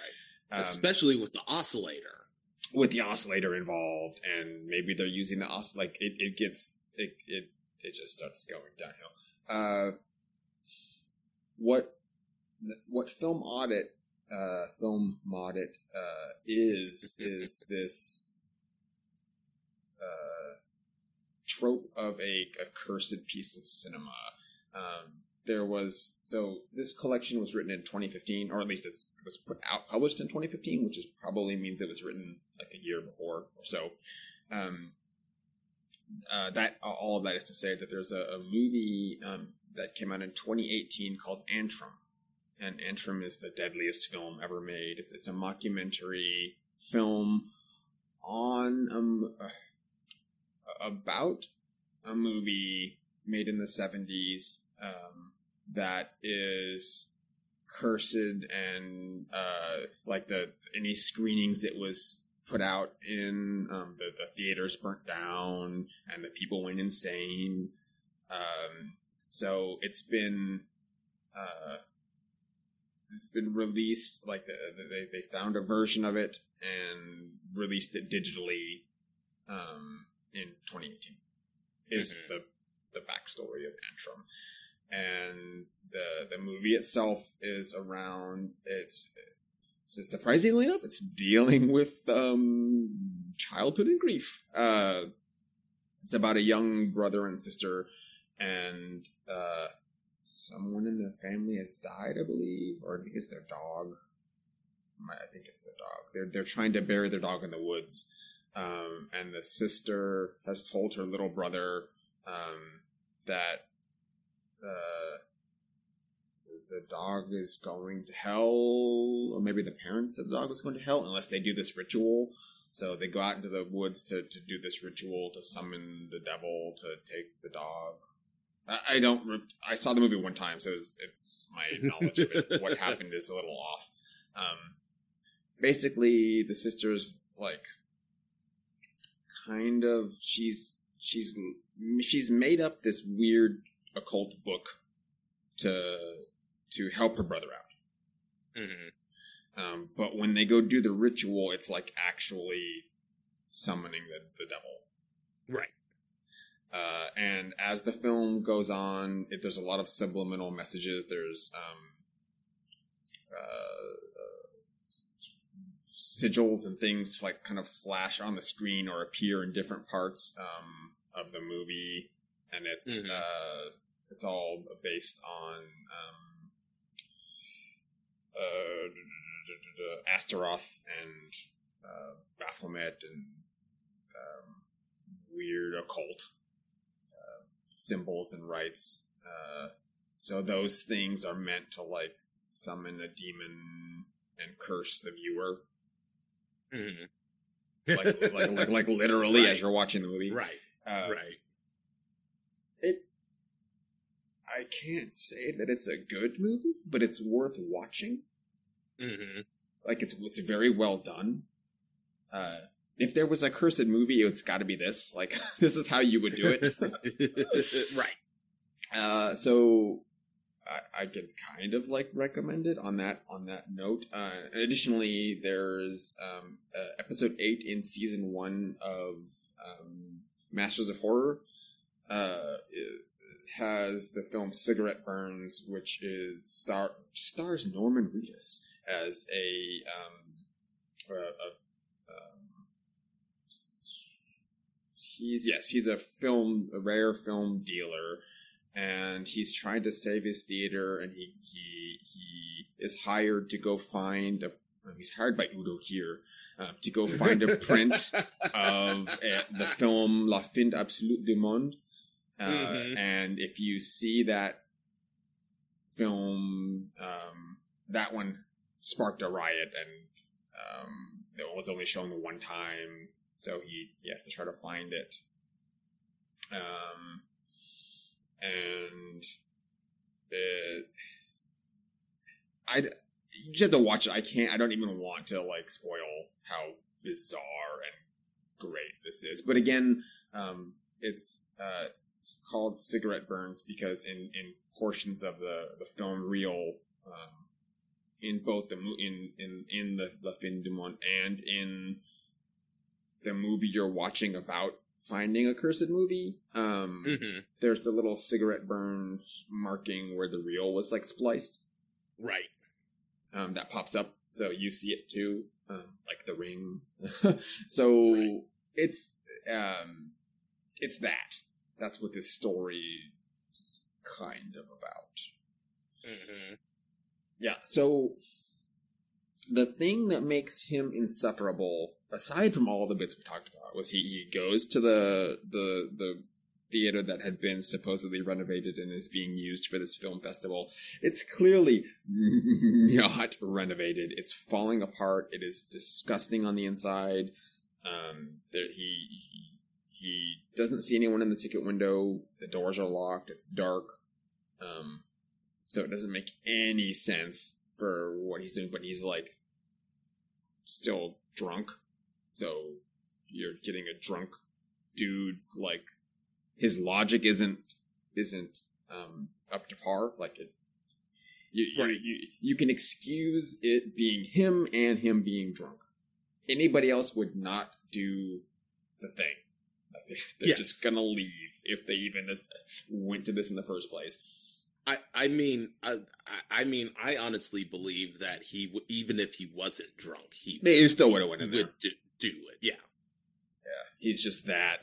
Um, Especially with the oscillator. with the oscillator involved, and maybe they're using the os like it, it gets it it it just starts going downhill. Uh, what what Film Maudit uh, Film Maudit uh, is (laughs) is this uh, trope of a, a cursed piece of cinema. Um, there was so this collection was written in 2015, or at least it's, it was put out published in 2015, which is probably means it was written like a year before or so. Um, uh, that all of that is to say that there's a, a movie um, that came out in 2018 called Antrim, and Antrim is the deadliest film ever made. It's it's a mockumentary film on um uh, about a movie made in the 70s um, that is cursed and uh, like the any screenings it was put out in um, the, the theaters burnt down and the people went insane um, so it's been uh, it's been released like the, the, they, they found a version of it and released it digitally um, in 2018 is Mhm. the the backstory of Antrim, and the the movie itself is around it's. So surprisingly enough, it's dealing with um, childhood and grief. Uh, it's about a young brother and sister, and uh, someone in their family has died, I believe, or I think it's their dog. I think it's their dog. They're they're trying to bury their dog in the woods, um, and the sister has told her little brother um, that uh, the, the dog is going to hell, or maybe the parents of the dog is going to hell unless they do this ritual. So they go out into the woods to, to do this ritual to summon the devil to take the dog. I, don't. re- I saw the movie one time, so it's, it's my (laughs) knowledge of it. What happened is a little off. Um, basically, the sister's like kind of she's she's she's made up this weird occult book to to help her brother out. Mhm. Um, but when they go do the ritual, it's like actually summoning the, the devil. Right. Uh, and as the film goes on, it, there's a lot of subliminal messages. There's um, uh, uh, sigils and things like kind of flash on the screen or appear in different parts um, of the movie, and it's Mhm. uh, it's all based on um, uh, Astaroth and uh, Baphomet and um, weird occult symbols and rites. Uh, so those things are meant to like summon a demon and curse the viewer, Mhm. like (laughs) like, like like literally Right. as you're watching the movie. right. Uh, right. It. I can't say that it's a good movie, but it's worth watching. hmm Like it's it's very well done. Uh, if there was a cursed movie, it's got to be this. Like (laughs) this is how you would do it. (laughs) right. Uh, so I, I can kind of like recommend it on that on that note. Uh, additionally, there's um, uh, episode eight in season one of um, Masters of Horror. Uh, has the film Cigarette Burns, which is star stars Norman Reedus as a um, a, a he's yes he's a film a rare film dealer and he's trying to save his theater and he he he is hired to go find a he's hired by Udo Kier uh, to go find a print (laughs) of uh, the film La Fin Absolute du Monde uh, Mhm. and if you see that film um, that one sparked a riot and um, it was only shown one time so he, he has to try to find it um, and it, I you just have to watch it. I can't. I don't even want to like spoil how bizarre and great this is. But again, um, it's uh, it's called cigarette burns because in in portions of the the film reel. Um, in both the in in in the La Fin du Monde and in the movie you're watching about finding a cursed movie, um, hmm there's the little cigarette burn marking where the reel was like spliced. Right. Um, that pops up, so you see it too, um, like the ring. (laughs) so Right. it's um, it's that. That's what this story is kind of about. hmm Yeah. So the thing that makes him insufferable, aside from all the bits we talked about, was he, he goes to the the the theater that had been supposedly renovated and is being used for this film festival. It's clearly (laughs) not renovated. It's falling apart. It is disgusting on the inside. Um, there, he, he he doesn't see anyone in the ticket window. The doors are locked. It's dark. Um, so it doesn't make any sense for what he's doing. But he's like still drunk. So you're getting a drunk dude like his logic isn't isn't um, up to par. Like it, you, right. you, you you can excuse it being him and him being drunk. Anybody else would not do the thing. Like they're, they're yes. just gonna leave if they even went to this in the first place. I, I mean, I, I mean, I honestly believe that he, even if he wasn't drunk, he, he still would have went in there. do, do it. Yeah, yeah. He's just that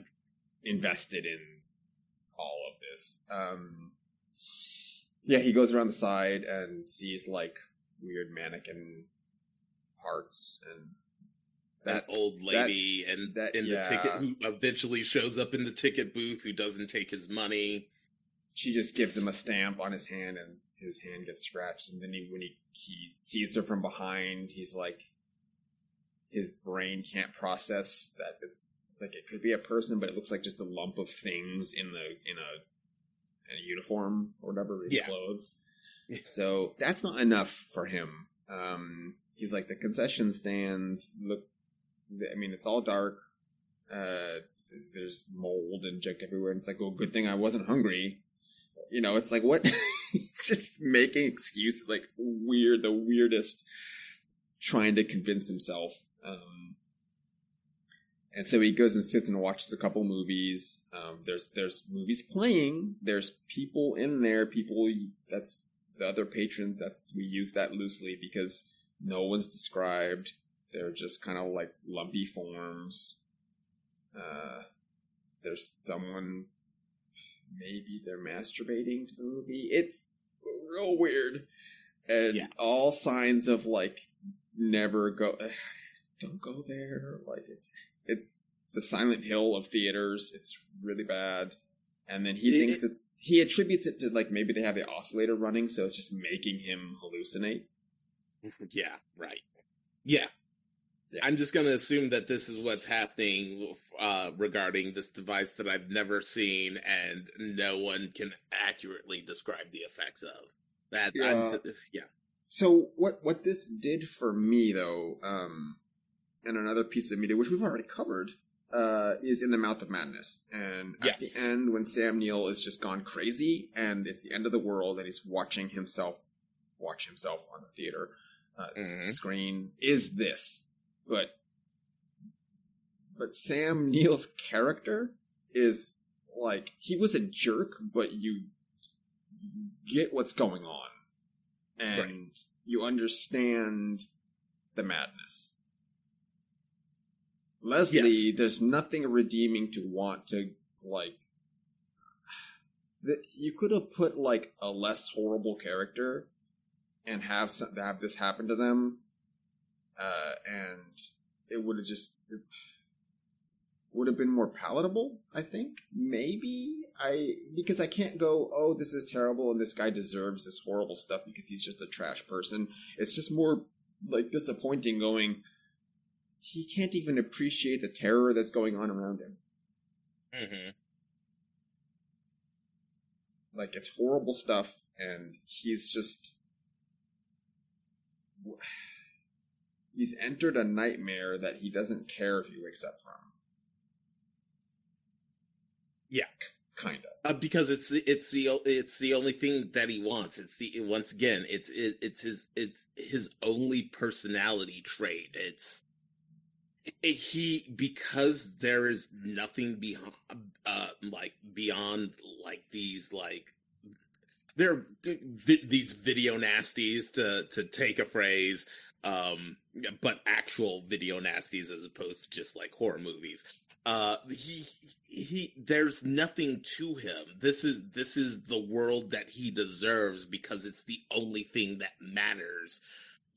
invested in all of this. Um, yeah, he goes around the side and sees like weird mannequin parts and that old lady that, and that, in yeah. the ticket who eventually shows up in the ticket booth who doesn't take his money. She just gives him a stamp on his hand and his hand gets scratched and then he, when he, he sees her from behind, he's like his brain can't process that it's it's like it could be a person, but it looks like just a lump of things in the in a a uniform or whatever his yeah. clothes. So that's not enough for him. Um, he's like the concession stands look. I mean, it's all dark. Uh, there's mold and junk everywhere. And it's like, oh, good thing I wasn't hungry. You know, it's like what? (laughs) he's just making excuses, like weird, the weirdest, trying to convince himself. Um, and so he goes and sits and watches a couple movies. Um, there's there's movies playing. There's people in there. People that's the other patrons. That's we use that loosely because no one's described. They're just kind of like lumpy forms. Uh, there's someone. Maybe they're masturbating to the movie. It's real weird, and yeah. all signs of like never go. Don't go there. Like it's it's the Silent Hill of theaters. It's really bad. And then he it, thinks it, it's he attributes it to like maybe they have the oscillator running, so it's just making him hallucinate. (laughs) Yeah, right. Yeah. yeah. I'm just going to assume that this is what's happening uh, regarding this device that I've never seen and no one can accurately describe the effects of. That's yeah. yeah. So what what this did for me though, um, and another piece of media, which we've already covered, uh, is in the mouth of madness. And at yes. the end, when Sam Neill is just gone crazy, and it's the end of the world, and he's watching himself watch himself on the theater uh, mm-hmm. screen, is this. But but Sam (laughs) Neill's character is like he was a jerk, but you get what's going on, and right. you understand the madness. Leslie, yes. there's nothing redeeming to want to like. You could have put like a less horrible character and have some, have this happen to them, uh, and it would have just would have been more palatable. I think maybe I because I can't go. Oh, this is terrible, and this guy deserves this horrible stuff because he's just a trash person. It's just more like disappointing going he can't even appreciate the terror that's going on around him. Mm-hmm. Like it's horrible stuff, and he's just he's entered a nightmare that he doesn't care if he wakes up from. Yeah, kind of. Uh, because it's it's the it's the only thing that he wants. It's the once again, it's it, it's his it's his only personality trait. It's he because there is nothing beyond uh like beyond like these like there vi- these video nasties to to take a phrase um but actual video nasties as opposed to just like horror movies. Uh he he there's nothing to him. This is this is the world that he deserves because it's the only thing that matters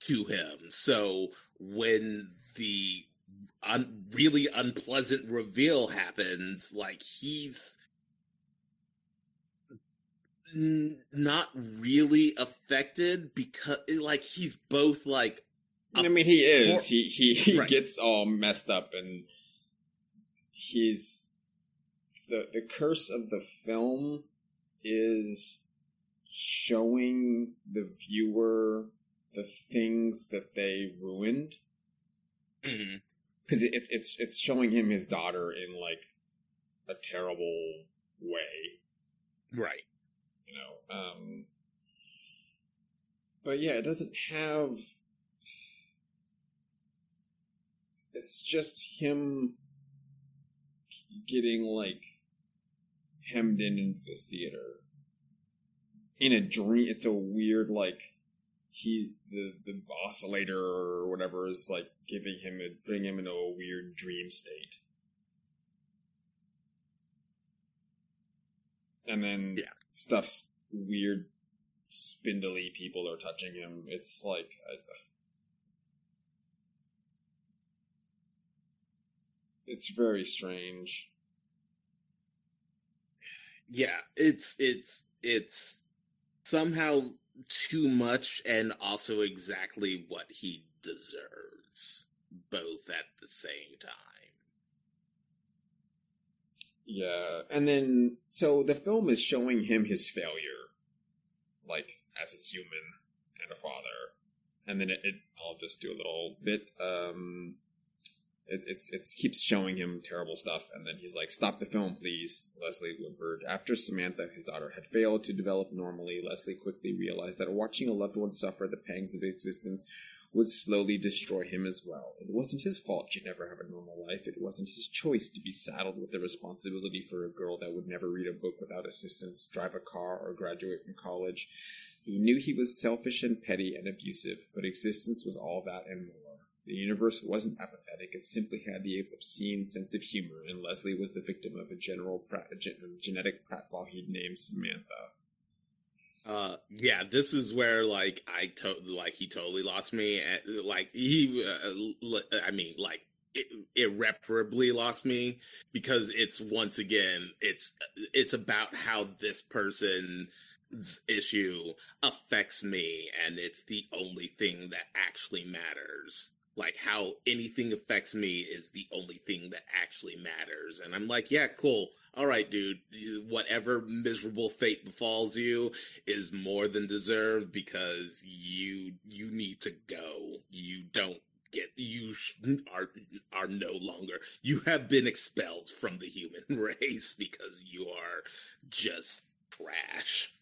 to him. So when the un- really unpleasant reveal happens, like he's n- not really affected because like he's both like I mean, he is. For- he he, he Right. gets all messed up, and he's the the curse of the film is showing the viewer the things that they ruined mm, because it's it's it's showing him his daughter in like a terrible way right. you know um but yeah it doesn't have it's just him getting like hemmed in into this theater in a dream it's a weird like he the the oscillator or whatever is like giving him a putting him into a weird dream state. And then Yeah. stuff's weird spindly people are touching him. It's like I, it's very strange. Yeah, it's it's it's somehow too much and also exactly what he deserves both at the same time. Yeah, and then so the film is showing him his failure, like as a human and a father, and then it, it I'll just do a little bit. Um, it, it's it keeps showing him terrible stuff, and then he's like, "Stop the film, please." Leslie whimpered. After Samantha, his daughter, had failed to develop normally, Leslie quickly realized that watching a loved one suffer the pangs of existence would slowly destroy him as well. It wasn't his fault she'd never have a normal life. It wasn't his choice to be saddled with the responsibility for a girl that would never read a book without assistance, drive a car, or graduate from college. He knew he was selfish and petty and abusive, but existence was all that and more. The universe wasn't apathetic, it simply had the obscene sense of humor, and Leslie was the victim of a general prat- gen- genetic pratfall he'd named Samantha. Uh, yeah, this is where like I to like he totally lost me. At, like he, uh, I mean, like irreparably lost me because it's once again it's it's about how this person's issue affects me, and it's the only thing that actually matters. Like how anything affects me is the only thing that actually matters, and I'm like, yeah, cool. All right, dude. Whatever miserable fate befalls you, is more than deserved because you you need to go. You don't get you are are no longer you have been expelled from the human (laughs) race because you are just trash.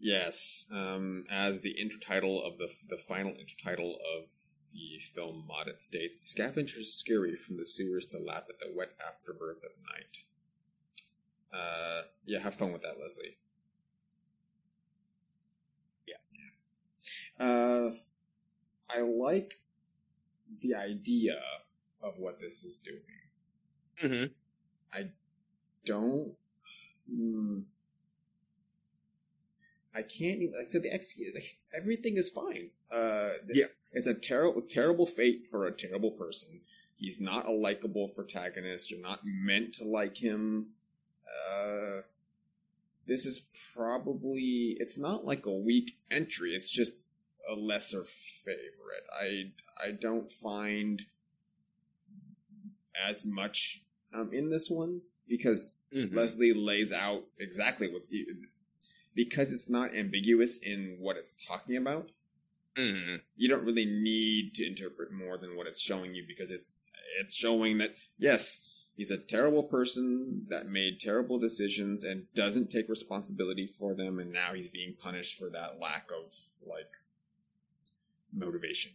Yes, um, as the intertitle of the the final intertitle of the film Maudit states, scavengers scurry from the sewers to lap at the wet afterbirth of night. Uh, yeah, have fun with that, Leslie. Yeah. Uh, I like the idea of what this is doing. Mm-hmm. I don't. Hmm, I can't even. Like, so the executed. like, everything is fine. Uh, Yeah. it's a terrible, terrible fate for a terrible person. He's not a likable protagonist. You're not meant to like him. Uh, this is probably. It's not like a weak entry. It's just a lesser favorite. I I don't find as much um, in this one because Mhm. Leslie lays out exactly what's because it's not ambiguous in what it's talking about. Mhm. You don't really need to interpret more than what it's showing you because it's it's showing that yes, he's a terrible person that made terrible decisions and doesn't take responsibility for them, and now he's being punished for that lack of like motivation.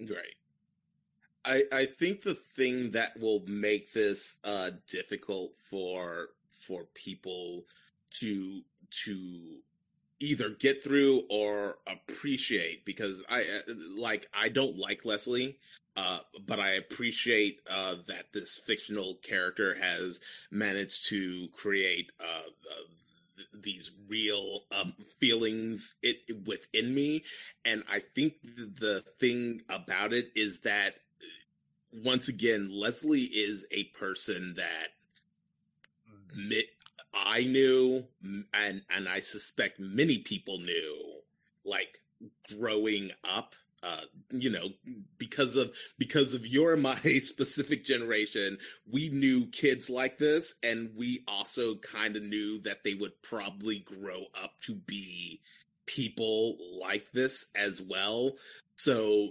Right. I I think the thing that will make this uh difficult for for people to to either get through or appreciate because I uh, like I don't like Leslie uh but I appreciate uh that this fictional character has managed to create uh, uh th- these real um feelings it within me. And I think th- the thing about it is that once again, Leslie is a person that I knew, and and I suspect many people knew, like growing up uh, you know, because of because of your (laughs) my specific generation, we knew kids like this, and we also kind of knew that they would probably grow up to be people like this as well. So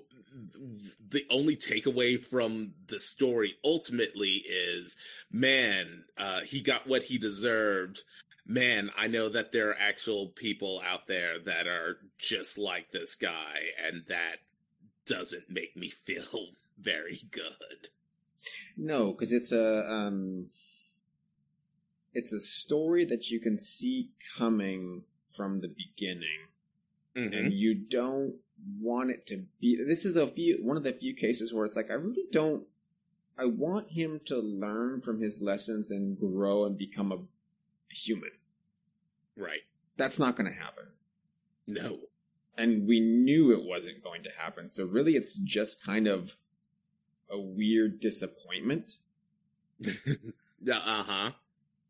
the only takeaway from the story ultimately is, man, uh, he got what he deserved. Man, I know that there are actual people out there that are just like this guy, and that doesn't make me (laughs) feel very good. No, because it's a um, it's a story that you can see coming from the beginning, mm-hmm. and you don't want it to be. This is a few one of the few cases where it's like I really don't. I want him to learn from his lessons and grow and become a human. Right. That's not going to happen. No and we knew it wasn't going to happen. So really, it's just kind of a weird disappointment. (laughs) uh huh.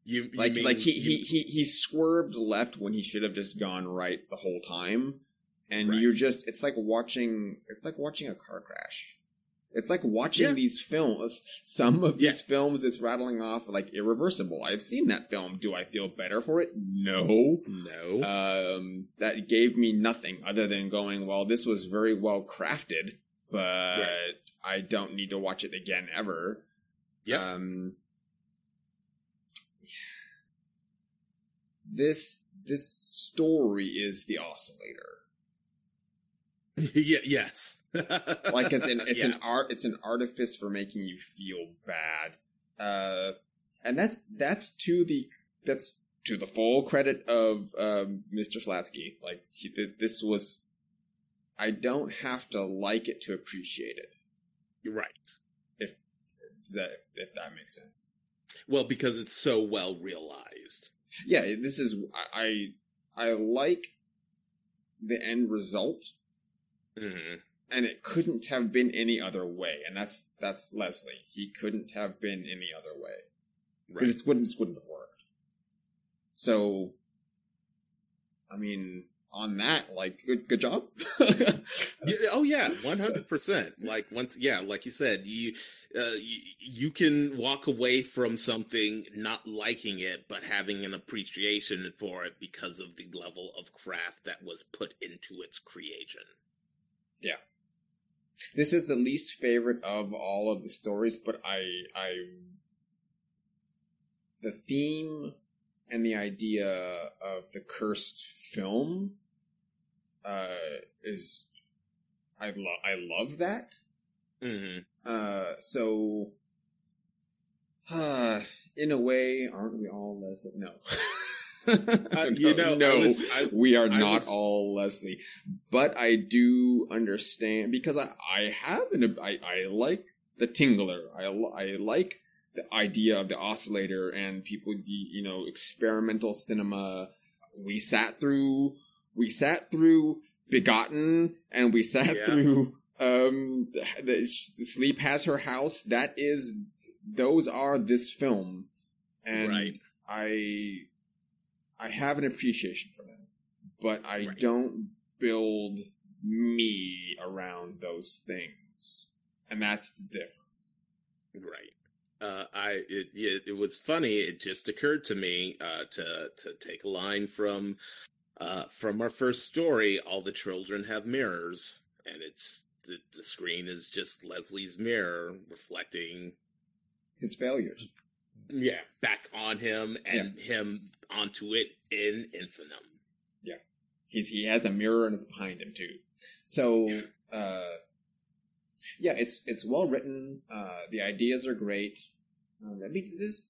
You, you like like he, you... he he he swerved left when he should have just gone right the whole time, and right. you're just it's like watching it's like watching a car crash. It's like watching yeah. these films. (laughs) Some of these yeah. films it's rattling off like irreversible. I've seen that film. Do I feel better for it? No. No. Um, that gave me nothing other than going, well, this was very well crafted, but right. I don't need to watch it again ever. Yeah. Um, this this story is the oscillator. (laughs) yeah, yes. like it's an (laughs) it's yeah. an art it's an artifice for making you feel bad. Uh and that's that's to the that's to the full credit of um, Mr. Slatsky. Like he, this was I don't have to like it to appreciate it. Right. If that if that makes sense. Well, because it's so well realized. Yeah, this is I I like the end result Mm-hmm. And it couldn't have been any other way. And that's that's Leslie. He couldn't have been any other way. Right. This wouldn't this wouldn't have worked. So I mean, on that, like good good job. (laughs) oh yeah, one hundred percent. Like once, yeah, like you said, you, uh, you you can walk away from something not liking it, but having an appreciation for it because of the level of craft that was put into its creation. Yeah. This is the least favorite of all of the stories, but I I the theme and the idea of the cursed film uh is I love I love that. Mm-hmm. Uh so uh in a way, aren't we all Leslie? No. (laughs) (laughs) uh, you know, no, was, I, we are I not was... all Leslie, but I do understand because I I have an I I like the Tingler. I I like the idea of the oscillator and people you know experimental cinema. We sat through we sat through Begotten and we sat yeah. through um the, the Sleep Has Her House. That is those are this film, and right. I I have an appreciation for them, but I right. don't build me around those things, and that's the difference. Right. Uh, I it, it, it was funny. It just occurred to me uh, to to take a line from uh, from our first story. All the children have mirrors, and it's the the screen is just Leslie's mirror reflecting his failures yeah, back on him and yeah. him onto it in Infinitum. Yeah. He's he has a mirror and it's behind him too. So yeah. uh yeah, it's it's well written. Uh the ideas are great. Um, I mean this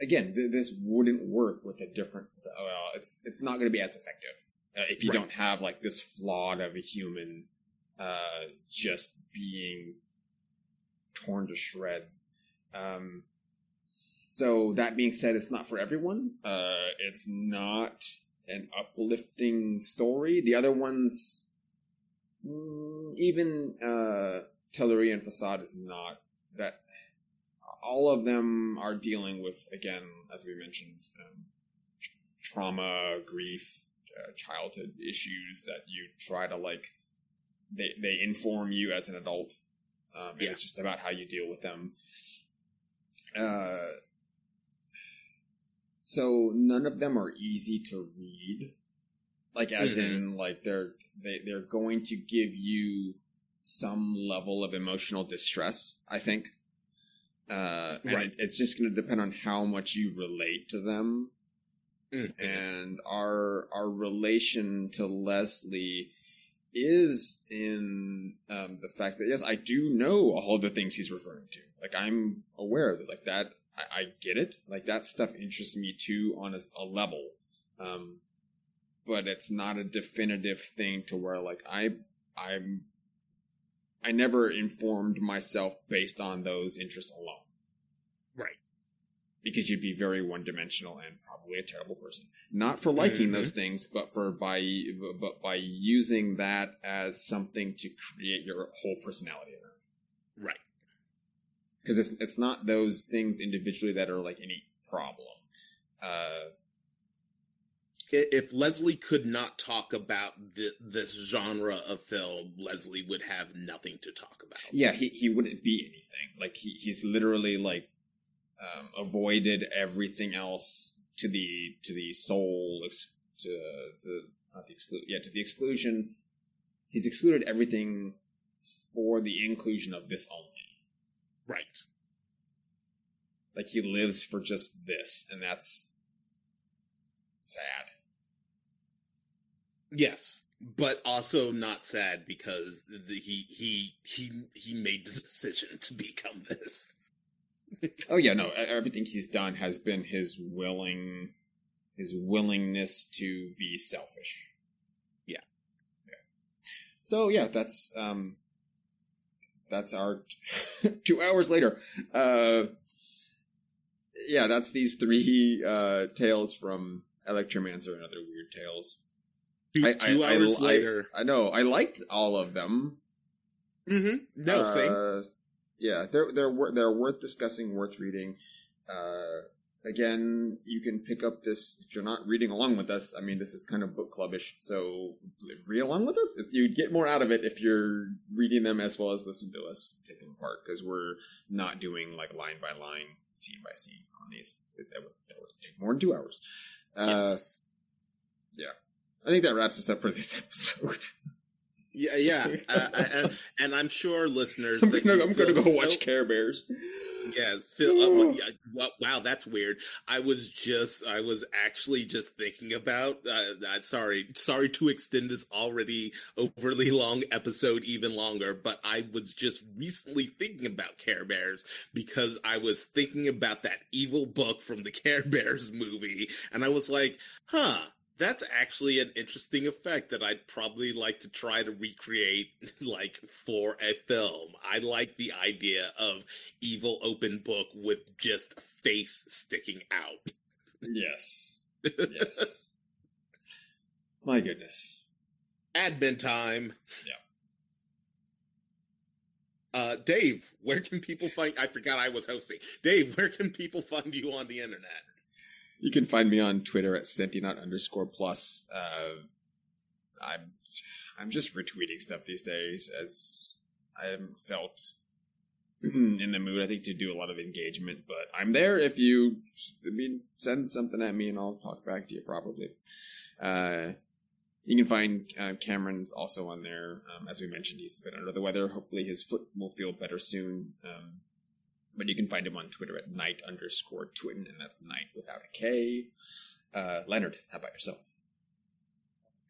again, th- this wouldn't work with a different well, it's it's not going to be as effective uh, if you right. don't have like this flawed of a human uh just being torn to shreds. Um so that being said, it's not for everyone. Uh, it's not an uplifting story. The other ones, mm, even uh, Tellerie and Facade is not that. All of them are dealing with, again, as we mentioned, um, trauma, grief, uh, childhood issues that you try to like they they inform you as an adult. Um, Yeah. it's just about how you deal with them. Uh, so none of them are easy to read. Like as Mhm. in like they're they, they're going to give you some level of emotional distress, I think. Uh, and Right. it, it's just going to depend on how much you relate to them Mhm. and our our relation to Leslie is in um, the fact that yes, I do know all the things he's referring to. Like I'm aware of that like that I, I get it. Like that stuff interests me too on a, a level, um, but it's not a definitive thing to where like I I'm I never informed myself based on those interests alone Right. because you'd be very one dimensional and probably a terrible person. Not for liking Mhm. those things, but for by but by using that as something to create your whole personality around. Right. Because it's it's not those things individually that are like any problem. Uh, If Leslie could not talk about th- this genre of film, Leslie would have nothing to talk about. yeah, he he wouldn't be anything. Like he he's literally like um, avoided everything else to the to the soul ex- to the not the exclude yeah to the exclusion. He's excluded everything for the inclusion of this only. Right. Like he lives for just this, and that's sad. Yes, but also not sad because the, he he he he made the (laughs) decision to become this. Oh yeah, no, everything he's done has been his willing, his willingness to be selfish. Yeah. Yeah. So yeah, that's um, that's our (laughs) two hours later. Uh, yeah, that's these three uh tales from Alectryomancer and other weird tales. Two, I- two I- hours I- later. I know I liked all of them. hmm No, same. Uh, yeah, they're they're they're worth discussing, worth reading. Uh, again, you can pick up this if you're not reading along with us. I mean, this is kind of book clubbish, so read along with us. If you get more out of it if you're reading them as well as listening to us take them apart, because we're not doing like line by line, scene by scene on these. That would, that would take more than two hours. Uh, yes. I think that wraps us up for this (laughs) episode. Yeah, yeah, (laughs) uh, and, and I'm sure listeners. I'm gonna, I'm gonna go so- watch Care Bears. Yes, Phil. Uh, yeah, wow, that's weird. I was just, I was actually just thinking about. Uh, uh, sorry, sorry to extend this already overly long episode even longer, but I was just recently thinking about Care Bears because I was thinking about that evil book from the (laughs) Care Bears movie, and I was like, huh. That's actually an interesting effect that I'd probably like to try to recreate, (laughs) like for a film. I like the idea of evil open book with just face sticking out. Yes. Yes. (laughs) My goodness. Admin time. Yeah. Uh, Dave, where can people find? I forgot I was hosting. Dave, where can people find you on the internet? You can find me on Twitter at Sentinaut underscore plus. Uh, I'm I'm just retweeting stuff these days as I felt (clears throat) in the mood, I think, to do a lot of engagement. But I'm there if you I mean send something at me and I'll talk back to you probably. Uh, you can find uh, Cameron's also on there. Um, as we mentioned, he's been under the weather. Hopefully, his foot will feel better soon. Um, but you can find him on Twitter at night underscore twitten, and that's night without a K. Uh, Leonard, how about yourself?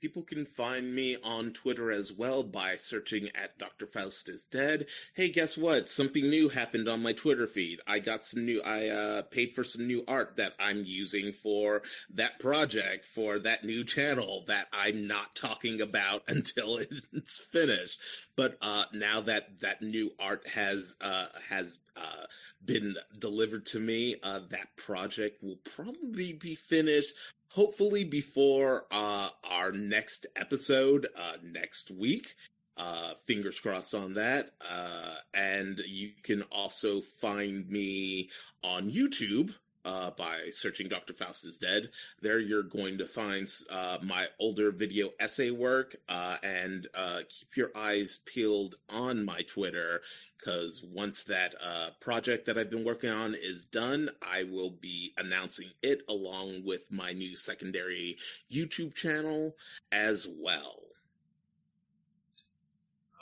People can find me on Twitter as well by searching at Dr. Faust is dead. Hey, guess what? Something new happened on my Twitter feed. I got some new, I uh, paid for some new art that I'm using for that project, for that new channel that I'm not talking about (laughs) until it's finished. But uh, now that that new art has uh, has uh, been delivered to me, uh, that project will probably be finished hopefully before uh, our next episode uh, next week. Uh, fingers crossed on that. Uh, and you can also find me on YouTube uh, by searching Dr. Faust is Dead. There you're going to find uh, my older video essay work uh, and uh, keep your eyes peeled on my Twitter because once that uh, project that I've been working on is done, I will be announcing it along with my new secondary YouTube channel as well.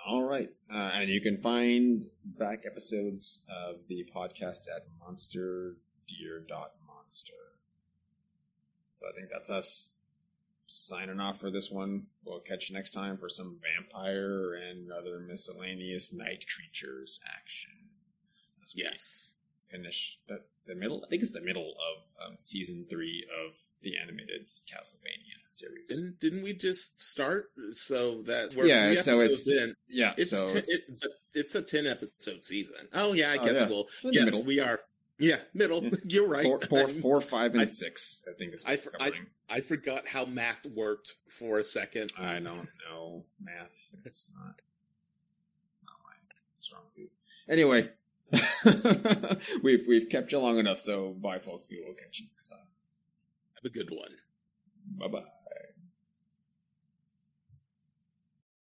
All right. Uh, and you can find back episodes of the podcast at monsterdeer.monster. So I think that's us signing off for this one. We'll catch you next time for some vampire and other miscellaneous night creatures action. As we Yes. finish the, the middle, I think it's the middle of um, season three of the animated Castlevania series. Didn't, didn't we just start? So that we're Yeah, three so it's- in. yeah, It's, so ten, it's, it, it's a 10 episode season. Oh, yeah, I Oh, guess yeah. we'll. in Yes, middle. we are. Yeah, middle. (laughs) You're right. four, four, four, five, and I- six. I think is I we're. I forgot how math worked for a second. I, don't know math. It's not. It's not my strong suit. Anyway, (laughs) we've we've kept you long enough. So bye, folks. We will catch you next time. Have a good one. Bye bye.